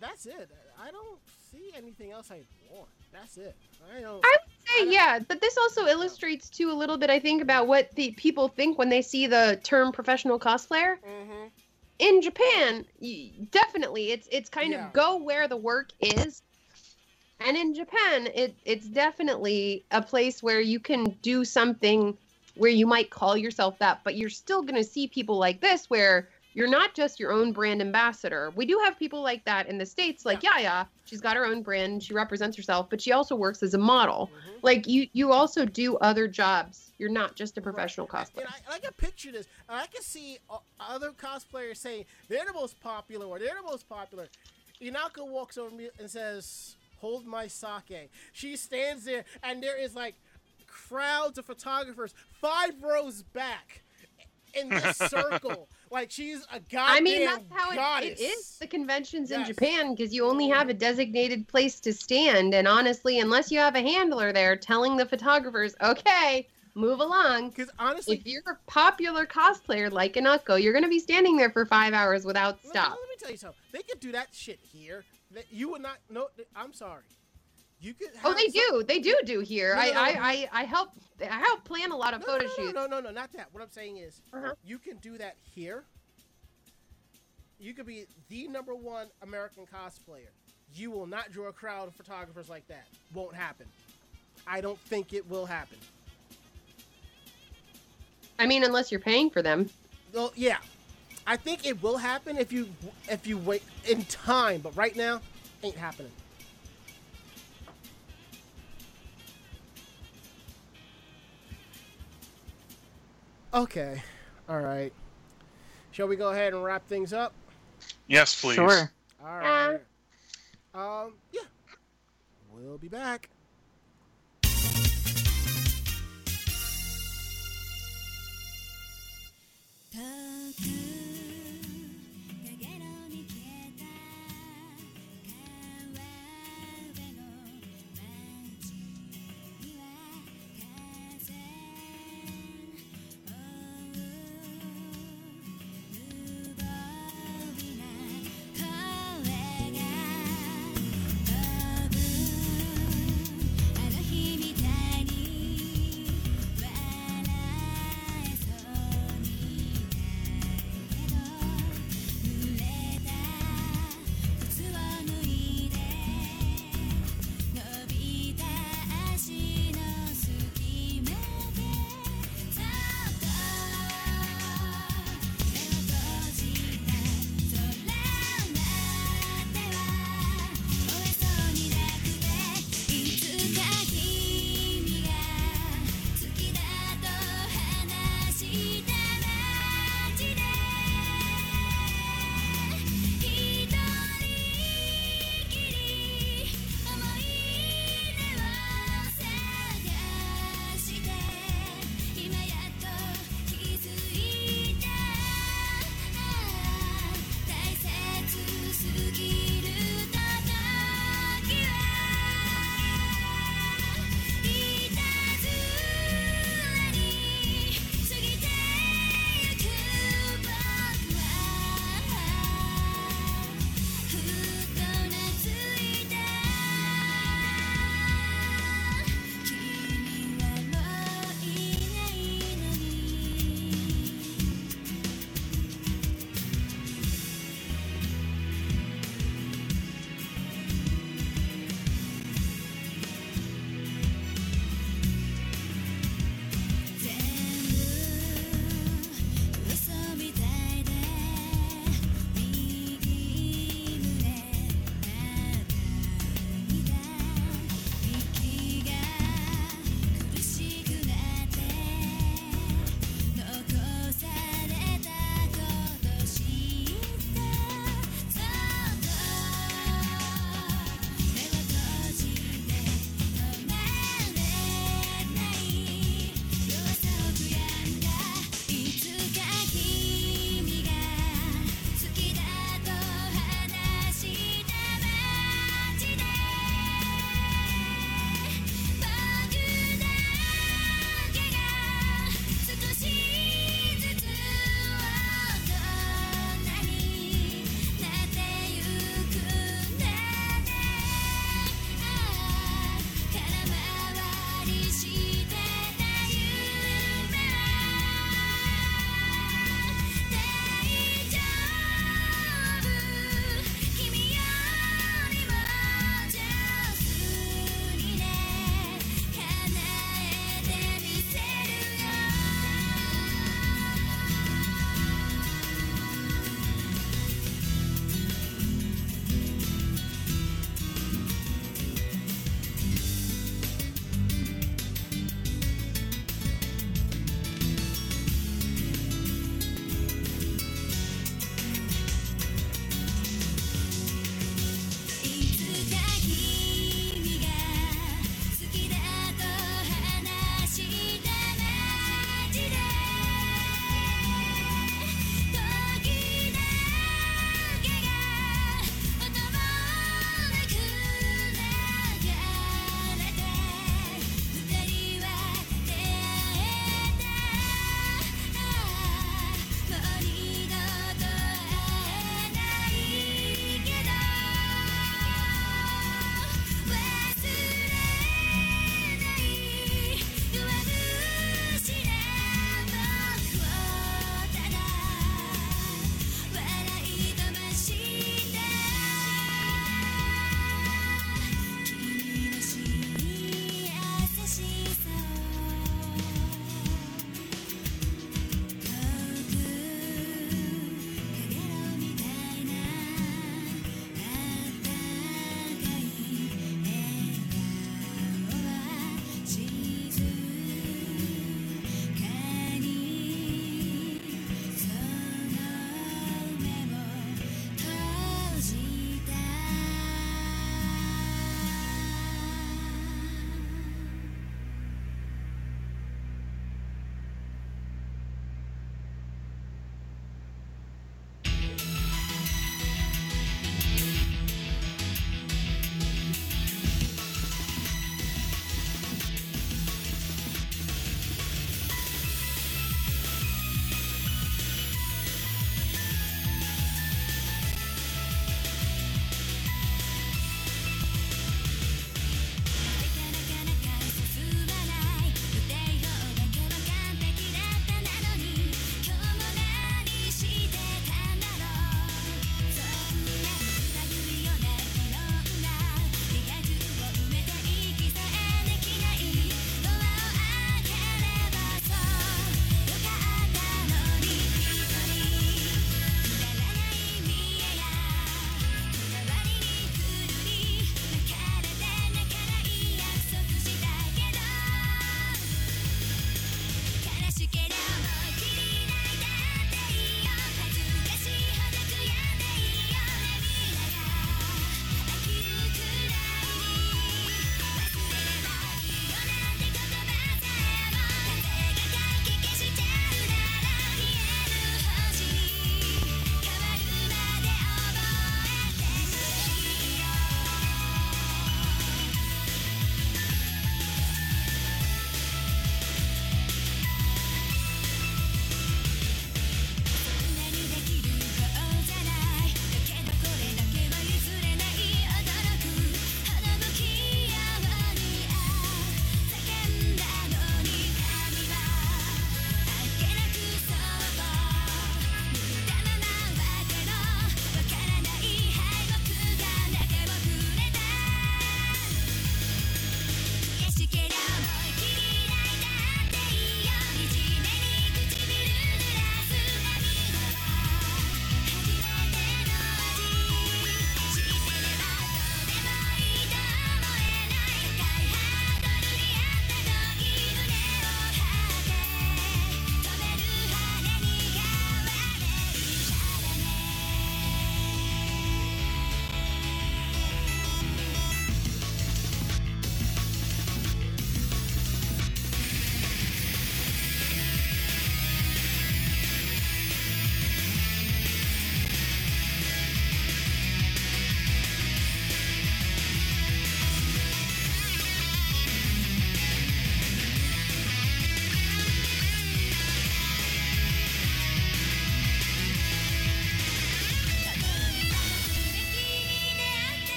that's it. I don't see anything else I want. That's it. I don't. I would I say, yeah, but this also illustrates too a little bit, I think, about what the people think when they see the term professional cosplayer. Mhm. In Japan, definitely, it's it's kind Yeah. of go where the work is. And in Japan, it it's definitely a place where you can do something where you might call yourself that, but you're still going to see people like this where you're not just your own brand ambassador. We do have people like that in the states, like yeah. Yaya. She's got her own brand, she represents herself, but she also works as a model. Mhm. Like you, you also do other jobs. You're not just a professional Right. cosplayer. And I, and I can picture this. And I can see other cosplayers saying they're the most popular or they're the most popular. Inako walks over me and says, "Hold my sake." She stands there, and there is like crowds of photographers five rows back in this circle. Like she's a goddamn I mean, that's how it, it is. The conventions in Japan because you only have a designated place to stand, and honestly, unless you have a handler there telling the photographers, "Okay, move along." Because honestly, If you're a popular cosplayer like Inako, you're gonna be standing there for five hours without stop. Let me tell you something. They could do that shit here. That you would not. No, I'm sorry. You could. Oh, they some- do. They do do here. No, I, no, no. I, I, I help. I help plan a lot of photo no, no, shoots. No, no, no, not that. What I'm saying is, Uh-huh. you can do that here. You could be the number one American cosplayer. You will not draw a crowd of photographers like that. Won't happen. I don't think it will happen. I mean, unless you're paying for them. Well, yeah, I think it will happen if you if you wait in time. But right now, ain't happening. Okay, all right. Shall we go ahead and wrap things up? Yes, please. Sure. All right. Um, yeah. We'll be back. 遠く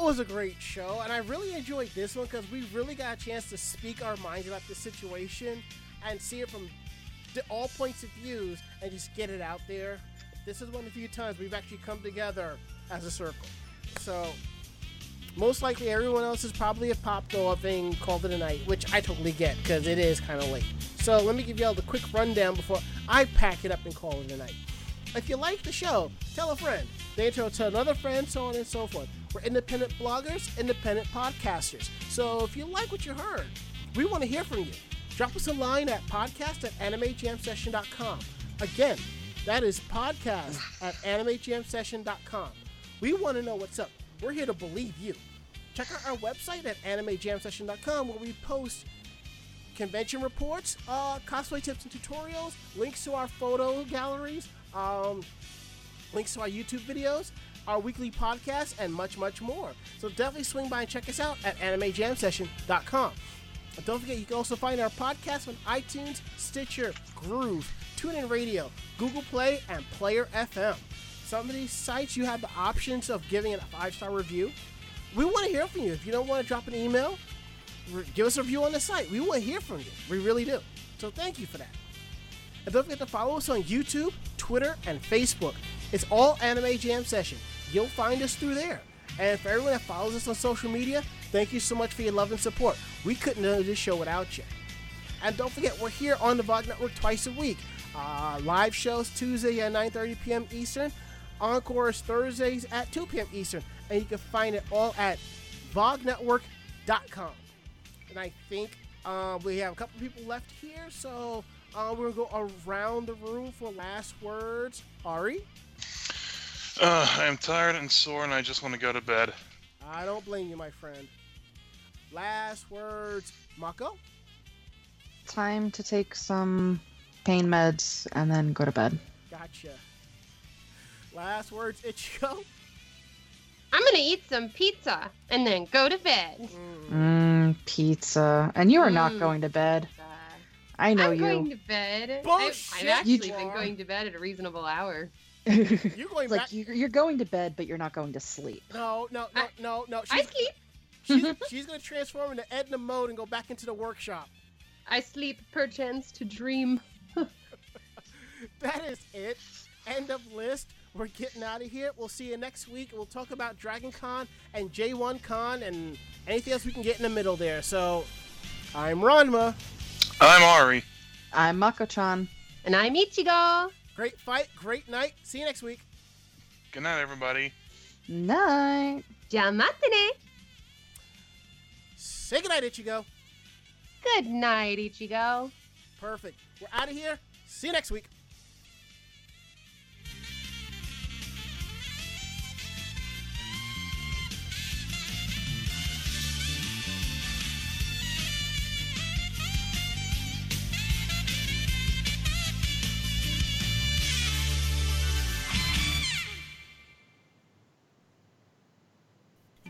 that was a great show, and I really enjoyed this one because we really got a chance to speak our minds about the situation and see it from all points of views and just get it out there. This is one of the few times we've actually come together as a circle. So, most likely everyone else is probably a popped off and called it a night, which I totally get because it is kind of late. So, let me give you all the quick rundown before I pack it up and call it a night. If you like the show, tell a friend. They tell tell another friend, so on and so forth. We're independent bloggers, independent podcasters. So if you like what you heard, we want to hear from you. Drop us a line at podcast at animejamsession.com. Again, that is podcast at animejamsession.com. We want to know what's up. We're here to believe you. Check out our website at animejamsession.com where we post convention reports, uh, cosplay tips and tutorials, links to our photo galleries, um, links to our YouTube videos, our weekly podcast, and much, much more. So definitely swing by and check us out at animejamsession.com. And don't forget, you can also find our podcast on iTunes, Stitcher, Groove, TuneIn Radio, Google Play, and Player FM. Some of these sites you have the options of giving it a five-star review. We want to hear from you. If you don't want to drop an email, give us a review on the site. We want to hear from you. We really do. So thank you for that. And don't forget to follow us on YouTube, Twitter, and Facebook. It's all Anime Jam Session. You'll find us through there. And for everyone that follows us on social media, thank you so much for your love and support. We couldn't do this show without you. And don't forget, we're here on the VOG Network twice a week. Uh, live shows Tuesday at 9:30 p.m. Eastern. Encore is Thursdays at 2 p.m. Eastern. And you can find it all at vognetwork.com. And I think uh, we have a couple people left here, so uh, we're going to go around the room for last words. Ari? Uh, I'm tired and sore, and I just want to go to bed. I don't blame you, my friend. Last words, Mako? Time to take some pain meds and then go to bed. Gotcha. Last words, Ichigo? I'm gonna eat some pizza and then go to bed. Mm. Mmm, pizza. And you are not Mm. going to bed. I know I'm you. going to bed. I've, Bullshit, I've actually you been going to bed at a reasonable hour. You're going like back. you, you're going to bed, but you're not going to sleep. No, no, no, I- no, no. I She's, sleep. she's, she's going to transform into Edna mode and go back into the workshop. I sleep perchance to dream. That is it. End of list. We're getting out of here. We'll see you next week. We'll talk about Dragon Con and J1 Con and anything else we can get in the middle there. So, I'm Ranma. I'm Ari. I'm Mako-chan. And I'm Ichigo. Great fight, great night. See you next week. Good night, everybody. Night. Jamatane. Say goodnight, Ichigo. Good night, Ichigo. Perfect. We're out of here. See you next week.